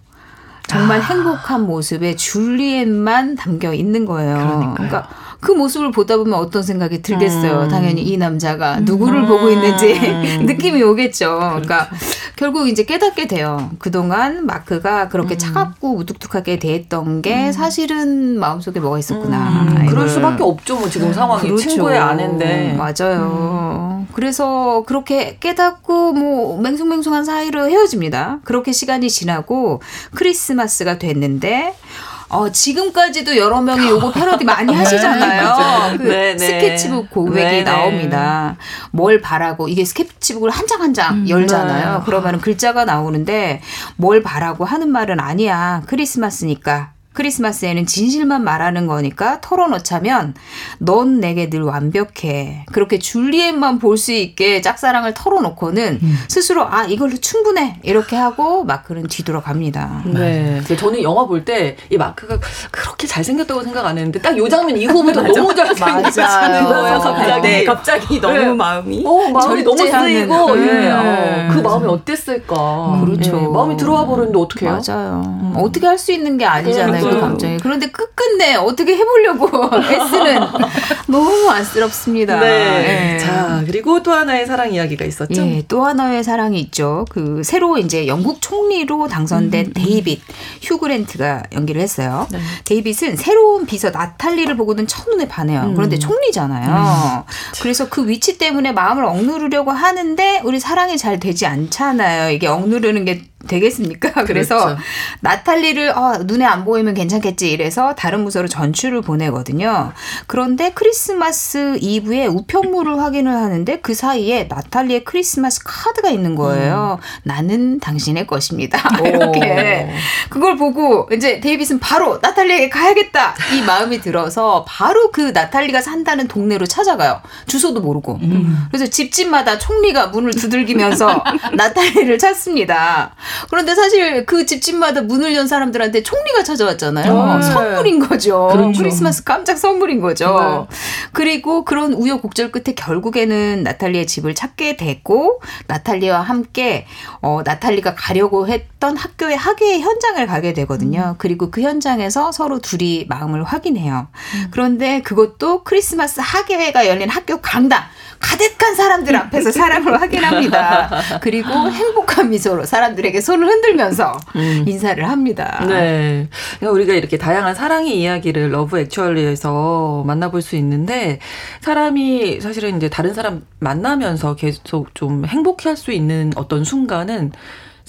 Speaker 5: 정말 아. 행복한 모습에 줄리엣만 담겨 있는 거예요. 그러니까요. 그러니까 그 모습을 보다 보면 어떤 생각이 들겠어요. 음. 당연히 이 남자가 누구를 음. 보고 있는지 느낌이 오겠죠. 그러니까 그렇죠. 결국 이제 깨닫게 돼요. 그동안 마크가 그렇게 음. 차갑고 우뚝뚝하게 대했던 게 음. 사실은 마음속에 뭐가 있었구나.
Speaker 1: 음. 그럴 수밖에 없죠. 뭐 지금 상황이 그렇죠. 친구의 아내인데.
Speaker 5: 맞아요. 그래서 그렇게 깨닫고 뭐 맹숭맹숭한 사이로 헤어집니다. 그렇게 시간이 지나고 크리스마스가 됐는데 어, 지금까지도 여러 명이 요거 패러디 많이 네, 하시잖아요. 그 네, 네. 스케치북 고백이 네, 나옵니다. 뭘 바라고 이게 스케치북을 한 장 한장 열잖아요. 네. 그러면 글자가 나오는데 뭘 바라고 하는 말은 아니야. 크리스마스니까 크리스마스에는 진실만 말하는 거니까 털어놓자면 넌 내게 늘 완벽해. 그렇게 줄리엣만 볼 수 있게 짝사랑을 털어놓고는 음. 스스로 아 이걸로 충분해 이렇게 하고 마크는 뒤돌아갑니다.
Speaker 1: 네. 저는 영화 볼 때 이 마크가 그렇게 잘생겼다고 생각 안 했는데 딱 요 장면 이후부터 너무 잘생겼다는 거예요. 갑자기
Speaker 4: 네, 갑자기 너무 네. 마음이
Speaker 1: 어 마음이 너무 쓰이고 네. 예. 어, 그 마음이 어땠을까.
Speaker 5: 그렇죠.
Speaker 1: 예. 마음이 들어와 버렸는데 어떻게 해요?
Speaker 5: 맞아요. 음. 어떻게 할 수 있는 게 아니잖아요. 그 감정이. 그런데 끝끝내 어떻게 해보려고 애쓰는 너무 안쓰럽습니다.
Speaker 1: 네. 네. 자 그리고 또 하나의 사랑 이야기가 있었죠.
Speaker 5: 예, 또 하나의 사랑이 있죠. 그 새로 이제 영국 총리로 당선된 음. 데이빗 휴그랜트가 연기를 했어요. 네. 데이빗은 새로운 비서 나탈리를 보고는 첫눈에 반해요. 음. 그런데 총리잖아요. 음. 그래서 그 위치 때문에 마음을 억누르려고 하는데 우리 사랑이 잘 되지 않잖아요. 이게 억누르는 게 되겠습니까? 그래서 그렇죠. 나탈리를 어, 눈에 안 보이면 괜찮겠지 이래서 다른 부서로 전출을 보내거든요. 그런데 크리스마스 이브에 우편물을 확인을 하는데 그 사이에 나탈리의 크리스마스 카드가 있는 거예요. 음. 나는 당신의 것입니다. 이렇게 그걸 보고 이제 데이빗은 바로 나탈리에게 가야겠다 이 마음이 들어서 바로 그 나탈리가 산다는 동네로 찾아가요. 주소도 모르고. 음. 그래서 집집마다 총리가 문을 두들기면서 나탈리를 찾습니다. 그런데 사실 그 집집마다 문을 연 사람들한테 총리가 찾아왔잖아요. 네. 선물인 거죠. 그렇죠. 크리스마스 깜짝 선물인 거죠. 네. 그리고 그런 우여곡절 끝에 결국에는 나탈리의 집을 찾게 되고 나탈리와 함께 어, 나탈리가 가려고 했던 학교의 학예 현장을 가게 되거든요. 음. 그리고 그 현장에서 서로 둘이 마음을 확인해요. 음. 그런데 그것도 크리스마스 학예회가 열린 학교 강당 가득한 사람들 앞에서 사랑을 확인합니다. 그리고 행복한 미소로 사람들에게 손을 흔들면서 음. 인사를 합니다.
Speaker 1: 네. 그러니까 우리가 이렇게 다양한 사랑의 이야기를 러브 액츄얼리에서 만나볼 수 있는데 사람이 사실은 이제 다른 사람 만나면서 계속 좀 행복해 할 수 있는 어떤 순간은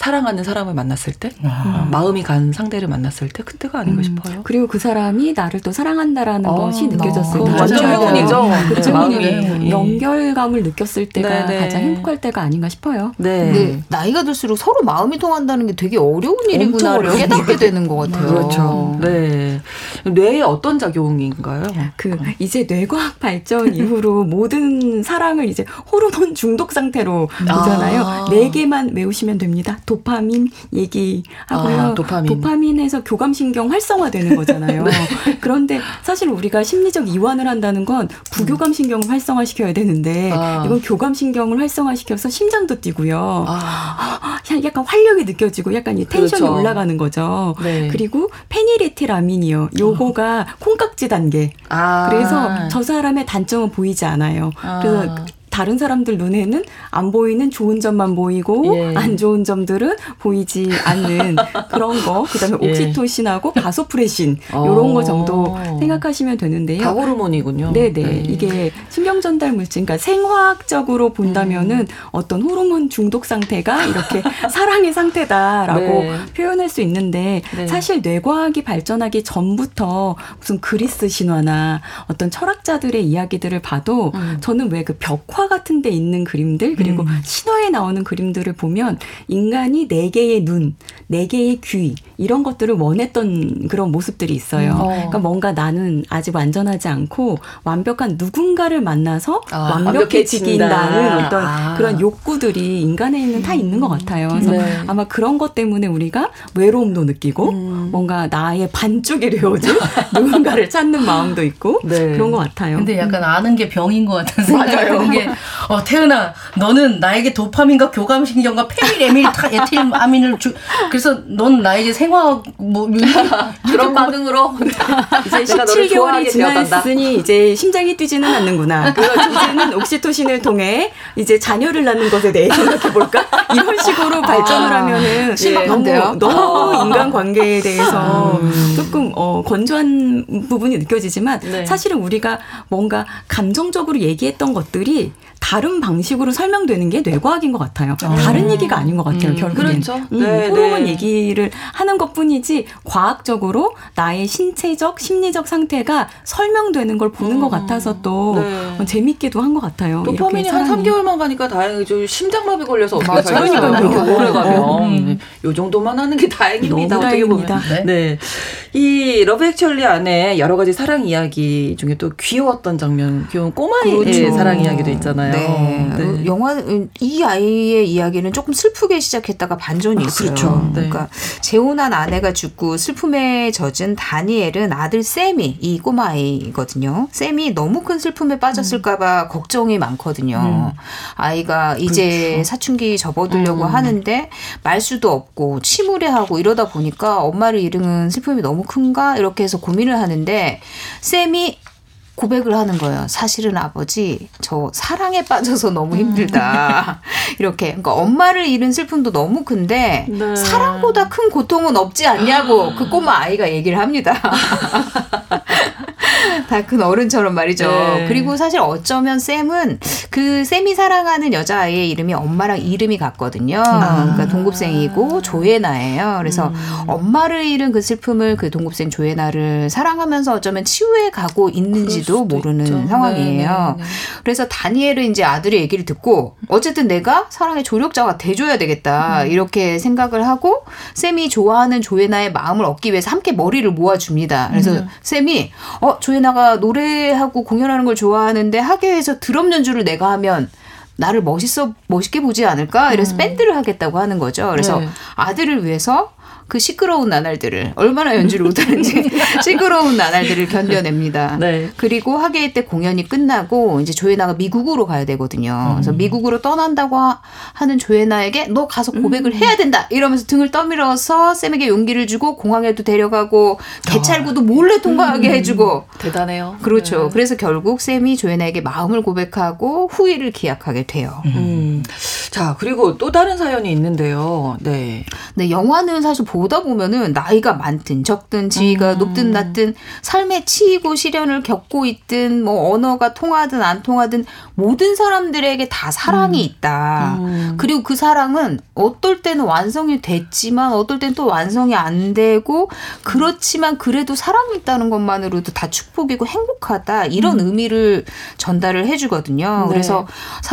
Speaker 1: 사랑하는 사람을 만났을 때 아. 마음이 간 상대를 만났을 때 그때가 아닌가 음. 싶어요.
Speaker 4: 그리고 그 사람이 나를 또 사랑한다라는 아, 것이 느껴졌을 때
Speaker 1: 완전 행운이죠. 그렇죠.
Speaker 4: 마음이 연결감을 느꼈을 때가 네네. 네. 가장 행복할 때가 아닌가 싶어요.
Speaker 5: 네. 네. 나이가 들수록 서로 마음이 통한다는 게 되게 어려운 일이구나를 깨닫게 되는 것 같아요.
Speaker 1: 그렇죠. 네. 뇌에 어떤 작용인가요?
Speaker 4: 그 이제 뇌과학 발전 이후로 모든 사랑을 이제 호르몬 중독 상태로 아. 보잖아요. 네 개만 외우시면 됩니다. 도파민 얘기하고요. 아, 도파민. 도파민 에서 교감신경 활성화되는 거잖아요. 네. 그런데 사실 우리가 심리적 이완을 한다는 건 부교감신경을 활성화시켜야 되는데 아. 이건 교감신경을 활성화시켜서 심장도 뛰고요. 아. 약간 활력이 느껴지고 약간 이 텐션이 그렇죠. 올라가는 거죠. 네. 그리고 페니레티라민이요. 요거가 콩깍지 단계. 아. 그래서 저 사람의 단점은 보이지 않아요. 그래서 아. 다른 사람들 눈에는 안 보이는 좋은 점만 보이고 예. 안 좋은 점들은 보이지 않는 그런 거. 그다음에 예. 옥시토신하고 바소프레신 어. 요런 거 정도 생각하시면 되는데요.
Speaker 1: 다 호르몬이군요.
Speaker 4: 네네. 네. 이게 신경 전달 물질, 그러니까 생화학적으로 본다면은 음. 어떤 호르몬 중독 상태가 이렇게 사랑의 상태다라고 네. 표현할 수 있는데 네. 사실 뇌과학이 발전하기 전부터 무슨 그리스 신화나 어떤 철학자들의 이야기들을 봐도 음. 저는 왜 그 벽화 화 같은 데 있는 그림들 그리고 음. 신화에 나오는 그림들을 보면 인간이 네 개의 눈, 네 개의 귀 이런 것들을 원했던 그런 모습들이 있어요. 음. 어. 그러니까 뭔가 나는 아직 완전하지 않고 완벽한 누군가를 만나서 아, 완벽해지긴다는 어떤 아. 그런 욕구들이 인간에 있는 다 있는 것 같아요. 그래서 네. 아마 그런 것 때문에 우리가 외로움도 느끼고 음. 뭔가 나의 반쪽이 되어준 누군가를 찾는 마음도 있고 네. 그런 것 같아요.
Speaker 3: 근데 약간 아는 게 병인 것 같은 생각이 드는 게 어, 태은아, 너는 나에게 도파민과 교감신경과 페니레밀 에틸아민을 주, 그래서 넌 나에게 생화, 뭐,
Speaker 1: 그런 반응으로
Speaker 4: 이제 17개월이 지났으니 이제 심장이 뛰지는 않는구나. 이제는 옥시토신을 통해 이제 자녀를 낳는 것에 대해 생각해 볼까? 이런 식으로 발전을 아, 하면은 예, 너무, 너무 아. 인간 관계에 대해서 음. 조금 어, 건조한 부분이 느껴지지만 네. 사실은 우리가 뭔가 감정적으로 얘기했던 것들이 다른 방식으로 설명되는 게 뇌과학인 것 같아요. 아. 다른 얘기가 아닌 것 같아요. 음, 결국엔 그렇죠. 음, 네, 호르몬 네. 얘기를 하는 것뿐이지 과학적으로 나의 신체적 심리적 상태가 설명되는 걸 보는 음. 것 같아서 또 네. 재밌기도 한 것 같아요.
Speaker 1: 도파민이 한 3개월만 가니까 다행이죠. 심장마비 걸려서. 그렇게 오래 가면 음. 요 정도만 하는 게 다행입니다. 어떻게 보면. 네. 네. 이 러브 액츄얼리 안에 여러 가지 사랑 이야기 중에 또 귀여웠던 장면, 귀여운 꼬마의 그렇죠. 사랑 이야기도 있잖아요. 거잖아요. 네.
Speaker 5: 네. 영화 이 아이의 이야기는 조금 슬프게 시작했다가 반전이 아, 있어요. 그렇죠. 네. 그러니까 재혼한 아내가 죽고 슬픔에 젖은 다니엘은 아들 샘이 이 꼬마 아이거든요. 샘이 너무 큰 슬픔에 빠졌을까봐 음. 걱정이 많거든요. 음. 아이가 이제 그렇죠. 사춘기 접어들려고 음. 하는데 말수도 없고 침울해하고 이러다 보니까 엄마를 잃은 슬픔이 너무 큰가 이렇게 해서 고민을 하는데 샘이 고백을 하는 거예요. 사실은 아버지, 저 사랑에 빠져서 너무 힘들다. 음. 이렇게. 그러니까 엄마를 잃은 슬픔도 너무 큰데, 네. 사랑보다 큰 고통은 없지 않냐고 그 꼬마 아이가 얘기를 합니다. 다 큰 어른처럼 말이죠. 네. 그리고 사실 어쩌면 쌤은 그 쌤이 사랑하는 여자아이의 이름이 엄마랑 이름이 같거든요. 아. 그러니까 동급생이고 조예나예요. 그래서 음. 엄마를 잃은 그 슬픔을 그 동급생 조예나를 사랑하면서 어쩌면 치유해 가고 있는지도 모르는 있죠. 상황이에요. 네, 네, 네. 그래서 다니엘은 이제 아들의 얘기를 듣고 어쨌든 내가 사랑의 조력자가 돼줘야 되겠다 음. 이렇게 생각을 하고 쌤이 좋아하는 조예나의 마음을 얻기 위해서 함께 머리를 모아줍니다. 그래서 음. 쌤이 어 조 예나가 노래하고 공연하는 걸 좋아하는데 학교에서 드럼 연주를 내가 하면 나를 멋있어 멋있게 보지 않을까? 이래서 음. 밴드를 하겠다고 하는 거죠. 그래서 네. 아들을 위해서 그 시끄러운 나날들을 얼마나 연주를 못하는지 시끄러운 나날들을 견뎌냅니다. 네. 그리고 학예회 때 공연이 끝나고 이제 조예나가 미국으로 가야 되거든요. 음. 그래서 미국으로 떠난다고 하는 조예나에게 너 가서 고백을 음. 해야 된다 이러면서 등을 떠밀어서 쌤에게 용기를 주고 공항에도 데려가고 개찰구도 몰래 통과하게 음. 해주고
Speaker 1: 대단해요.
Speaker 5: 그렇죠. 네. 그래서 결국 쌤이 조예나에게 마음을 고백하고 후회를 기약하게 돼요. 음.
Speaker 1: 자 그리고 또 다른 사연이 있는데요. 네.
Speaker 5: 네 영화는 사실 보 보다 보면은 나이가 많든 적든 지위가 음. 높든 낮든 삶에 치이고 시련을 겪고 있든 뭐 언어가 통하든 안 통하든 모든 사람들에게 다 사랑이 음. 있다. 음. 그리고 그 사랑은 어떨 때는 완성이 됐지만 어떨 때는 또 완성이 안 되고 그렇지만 그래도 사랑이 있다는 것만으로도 다 축복이고 행복하다. 이런 음. 의미를 전달을 해주거든요. 네. 그래서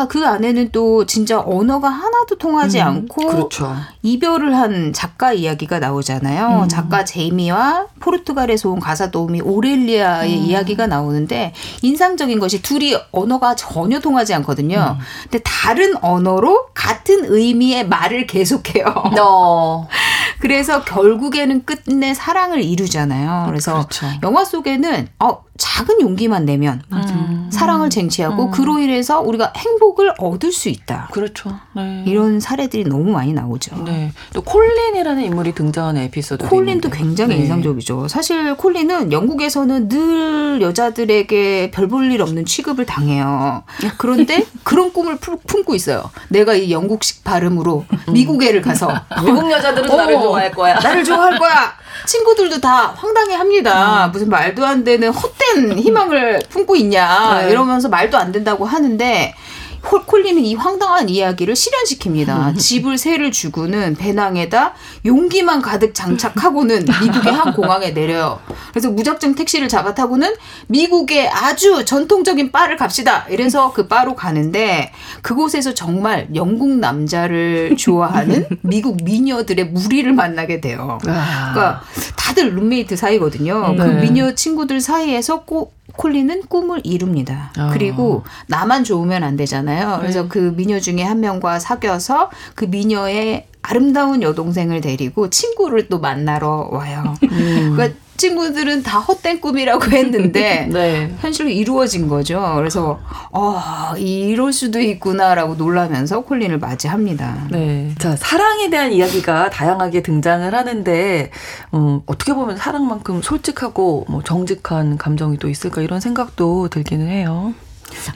Speaker 5: 그 안에는 또 진짜 언어가 하나도 통하지 음. 않고 그렇죠. 이별을 한 작가 이야기가 나오잖아요. 음. 작가 제이미와 포르투갈에서 온 가사 도우미 오렐리아의 음. 이야기가 나오는데 인상적인 것이 둘이 언어가 전혀 통하지 않거든요. 음. 근데 다른 언어로 같은 의미의 말을 계속해요. 어. 그래서 결국에는 끝내 사랑을 이루잖아요. 그래서 그렇죠. 영화 속에는 어 작은 용기만 내면 음. 사랑을 쟁취하고 음. 그로 인해서 우리가 행복을 얻을 수 있다.
Speaker 1: 그렇죠.
Speaker 5: 네. 이런 사례들이 너무 많이 나오죠.
Speaker 1: 네. 또 콜린이라는 인물이 등장하는 에피소드.
Speaker 5: 콜린도
Speaker 1: 있는데.
Speaker 5: 굉장히 네. 인상적이죠. 사실 콜린은 영국에서는 늘 여자들에게 별 볼 일 없는 취급을 당해요. 그런데 그런 꿈을 품고 있어요. 내가 이 영국식 발음으로 미국에를 가서
Speaker 1: 미국 여자들은 어, 나를 좋아할 거야.
Speaker 5: 나를 좋아할 거야. 친구들도 다 황당해 합니다. 음. 무슨 말도 안 되는 헛된 희망을 품고 있냐. 네. 이러면서 말도 안 된다고 하는데 콜콜리는 이 황당한 이야기를 실현시킵니다. 집을 새를 주고는 배낭에다 용기만 가득 장착하고는 미국의 한 공항에 내려요. 그래서 무작정 택시를 잡아 타고는 미국의 아주 전통적인 바를 갑시다. 이래서 그 바로 가는데 그곳에서 정말 영국 남자를 좋아하는 미국 미녀들의 무리를 만나게 돼요. 아. 그러니까 다들 룸메이트 사이거든요. 그 네. 그 미녀 친구들 사이에서 꼭 콜린은 꿈을 이룹니다. 어. 그리고 나만 좋으면 안 되잖아요. 그래서 네. 그 미녀 중에 한 명과 사귀어서 그 미녀의 아름다운 여동생을 데리고 친구를 또 만나러 와요. 음. 그러니까 친구들은 다 헛된 꿈이라고 했는데 네. 현실로 이루어진 거죠. 그래서 어, 이럴 수도 있구나라고 놀라면서 콜린을 맞이합니다.
Speaker 1: 네. 자, 사랑에 대한 이야기가 다양하게 등장을 하는데 음, 어떻게 보면 사랑만큼 솔직하고 뭐 정직한 감정이 또 있을까 이런 생각도 들기는 해요.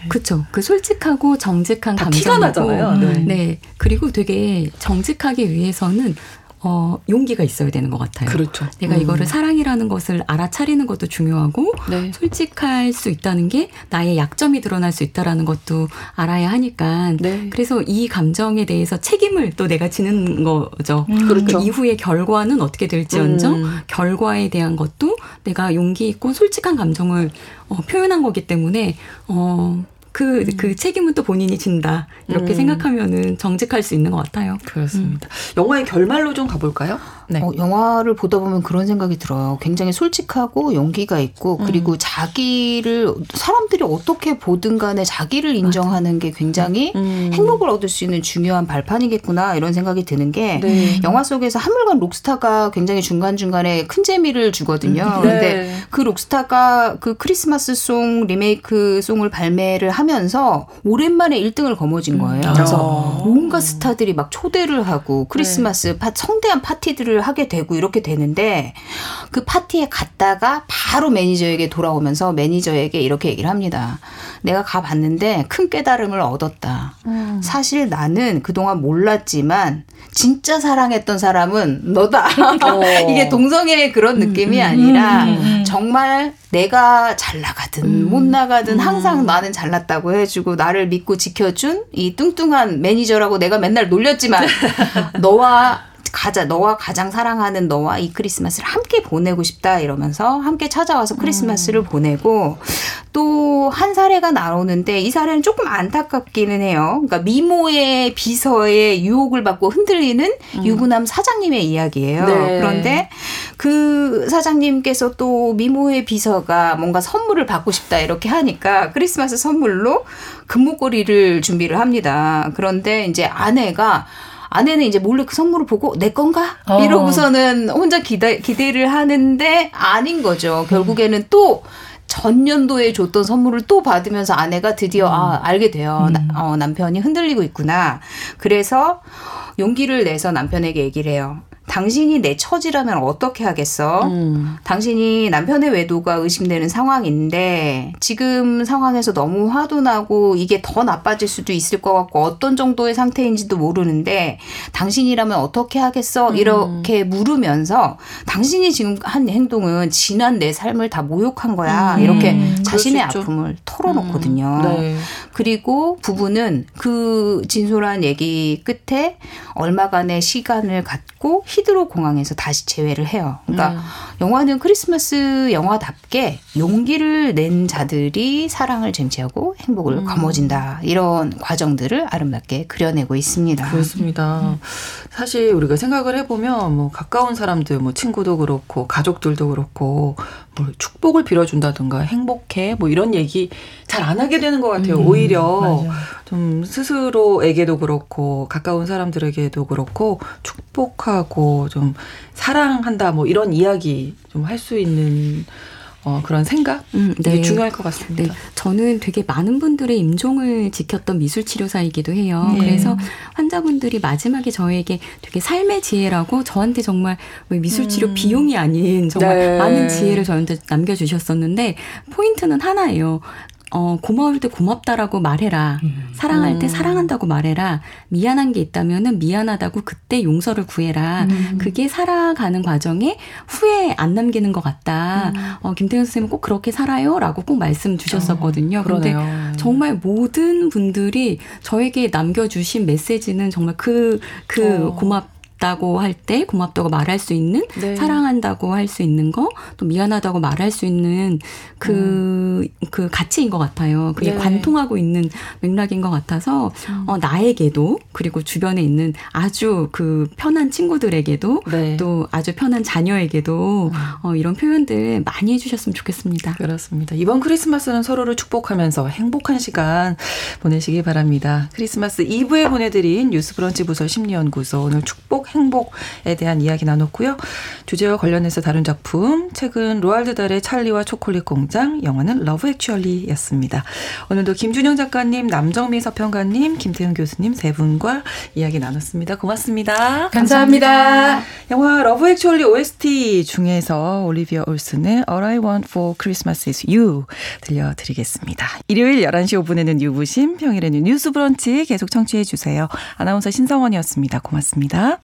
Speaker 4: 그렇죠. 그 솔직하고 정직한 감정이
Speaker 1: 티가 나잖아요. 네.
Speaker 4: 네. 그리고 되게 정직하기 위해서는 어, 용기가 있어야 되는 것 같아요.
Speaker 1: 그렇죠.
Speaker 4: 내가 음. 이거를 사랑이라는 것을 알아차리는 것도 중요하고 네. 솔직할 수 있다는 게 나의 약점이 드러날 수 있다라는 것도 알아야 하니까 네. 그래서 이 감정에 대해서 책임을 또 내가 지는 거죠. 음. 그렇죠. 그 이후의 결과는 어떻게 될지언정 음. 결과에 대한 것도 내가 용기 있고 솔직한 감정을 어, 표현한 거기 때문에 어, 그, 음. 그 책임은 또 본인이 진다. 이렇게 음. 생각하면은 정직할 수 있는 것 같아요.
Speaker 1: 그렇습니다. 음. 영화의 결말로 좀 가볼까요?
Speaker 5: 네. 어, 영화를 보다 보면 그런 생각이 들어요. 굉장히 솔직하고 용기가 있고 음. 그리고 자기를 사람들이 어떻게 보든 간에 자기를 인정하는 게 굉장히 음. 행복을 얻을 수 있는 중요한 발판이겠구나 이런 생각이 드는 게 네. 영화 속에서 하물간 록스타가 굉장히 중간중간에 큰 재미를 주거든요. 음. 네. 근데 그 록스타가 그 크리스마스 송 리메이크 송을 발매를 하면서 오랜만에 1등을 거머쥔 거예요. 음. 그래서 아. 온갖 스타들이 막 초대를 하고 크리스마스 네. 파, 성대한 파티들을 하게 되고 이렇게 되는데 그 파티에 갔다가 바로 매니저에게 돌아오면서 매니저에게 이렇게 얘기를 합니다. 내가 가봤는데 큰 깨달음을 얻었다. 음. 사실 나는 그동안 몰랐지만 진짜 사랑했던 사람은 너다. 어. 이게 동성애의 그런 느낌이 음, 음, 아니라 음, 정말 내가 잘 나가든 못 나가든 항상 나는 잘났다고 해주고 나를 믿고 지켜준 이 뚱뚱한 매니저라고 내가 맨날 놀렸지만 너와 가자 너와 가장 사랑하는 너와 이 크리스마스를 함께 보내고 싶다 이러면서 함께 찾아와서 크리스마스를 음. 보내고 또 한 사례가 나오는데 이 사례는 조금 안타깝기는 해요. 그러니까 미모의 비서의 유혹을 받고 흔들리는 음. 유부남 사장님의 이야기예요. 네. 그런데 그 사장님께서 또 미모의 비서가 뭔가 선물을 받고 싶다 이렇게 하니까 크리스마스 선물로 금목걸이를 준비를 합니다. 그런데 이제 아내가 아내는 이제 몰래 그 선물을 보고 내 건가? 어. 이러고서는 혼자 기대, 기대를 하는데 아닌 거죠. 결국에는 또 전년도에 줬던 선물을 또 받으면서 아내가 드디어 음. 아, 알게 돼요. 음. 나, 어, 남편이 흔들리고 있구나. 그래서 용기를 내서 남편에게 얘기를 해요. 당신이 내 처지라면 어떻게 하겠어? 음. 당신이 남편의 외도가 의심되는 상황인데 지금 상황에서 너무 화도 나고 이게 더 나빠질 수도 있을 것 같고 어떤 정도의 상태인지도 모르는데 당신이라면 어떻게 하겠어? 음. 이렇게 물으면서 당신이 지금 한 행동은 지난 내 삶을 다 모욕한 거야. 음. 이렇게 자신의 아픔을 털어놓거든요. 음. 네. 그리고 부부는 그 진솔한 얘기 끝에 얼마간의 시간을 갖고 히드로 공항에서 다시 재회를 해요. 그러니까 음. 영화는 크리스마스 영화답게 용기를 낸 자들이 사랑을 쟁취하고 행복을 음. 거머쥔다. 이런 과정들을 아름답게 그려내고 있습니다.
Speaker 1: 그렇습니다. 음. 사실 우리가 생각을 해보면 뭐 가까운 사람들, 뭐 친구도 그렇고 가족들도 그렇고 뭐 축복을 빌어준다든가 행복해 뭐 이런 얘기 잘 안 하게 되는 것 같아요. 음, 오히려 맞아요. 좀 스스로에게도 그렇고 가까운 사람들에게도 그렇고 축복하고 좀 사랑한다 뭐 이런 이야기 좀 할 수 있는 어, 그런 생각 음, 네. 중요할 것 같습니다. 네.
Speaker 4: 저는 되게 많은 분들의 임종을 지켰던 미술 치료사이기도 해요. 네. 그래서 환자분들이 마지막에 저에게 되게 삶의 지혜라고 저한테 정말 미술 치료 음. 비용이 아닌 정말 네. 많은 지혜를 저한테 남겨주셨었는데 포인트는 하나예요. 어, 고마울 때 고맙다라고 말해라. 음. 사랑할 때 음. 사랑한다고 말해라. 미안한 게 있다면은 미안하다고 그때 용서를 구해라. 음. 그게 살아가는 과정에 후회 안 남기는 것 같다. 음. 어, 김태현 선생님은 꼭 그렇게 살아요. 라고 꼭 말씀 주셨었거든요. 어, 그런데 정말 모든 분들이 저에게 남겨주신 메시지는 정말 그, 그 어. 고맙 고맙다고 할 때 고맙다고 말할 수 있는 네. 사랑한다고 할 수 있는 거 또 미안하다고 말할 수 있는 그그 음. 그 가치인 것 같아요. 그게 네. 관통하고 있는 맥락인 것 같아서 음. 어, 나에게도 그리고 주변에 있는 아주 그 편한 친구들에게도 네. 또 아주 편한 자녀에게도 음. 어, 이런 표현들 많이 해주셨으면 좋겠습니다.
Speaker 1: 그렇습니다. 이번 크리스마스는 서로를 축복하면서 행복한 시간 보내시기 바랍니다. 크리스마스 이브에 보내드린 뉴스브런치 부설 심리연구소 오늘 축복 행복에 대한 이야기 나눴고요. 주제와 관련해서 다른 작품, 책은 로알드 달의 찰리와 초콜릿 공장, 영화는 러브 액츄얼리였습니다. 오늘도 김준영 작가님, 남정미 서평가님, 김태훈 교수님 세 분과 이야기 나눴습니다. 고맙습니다.
Speaker 3: 감사합니다. 감사합니다.
Speaker 1: 영화 러브 액츄얼리 OST 중에서 올리비아 올슨의 All I Want for Christmas is You 들려드리겠습니다. 일요일 11시 5분에는 유부심, 평일에는 뉴스 브런치 계속 청취해 주세요. 아나운서 신성원이었습니다. 고맙습니다.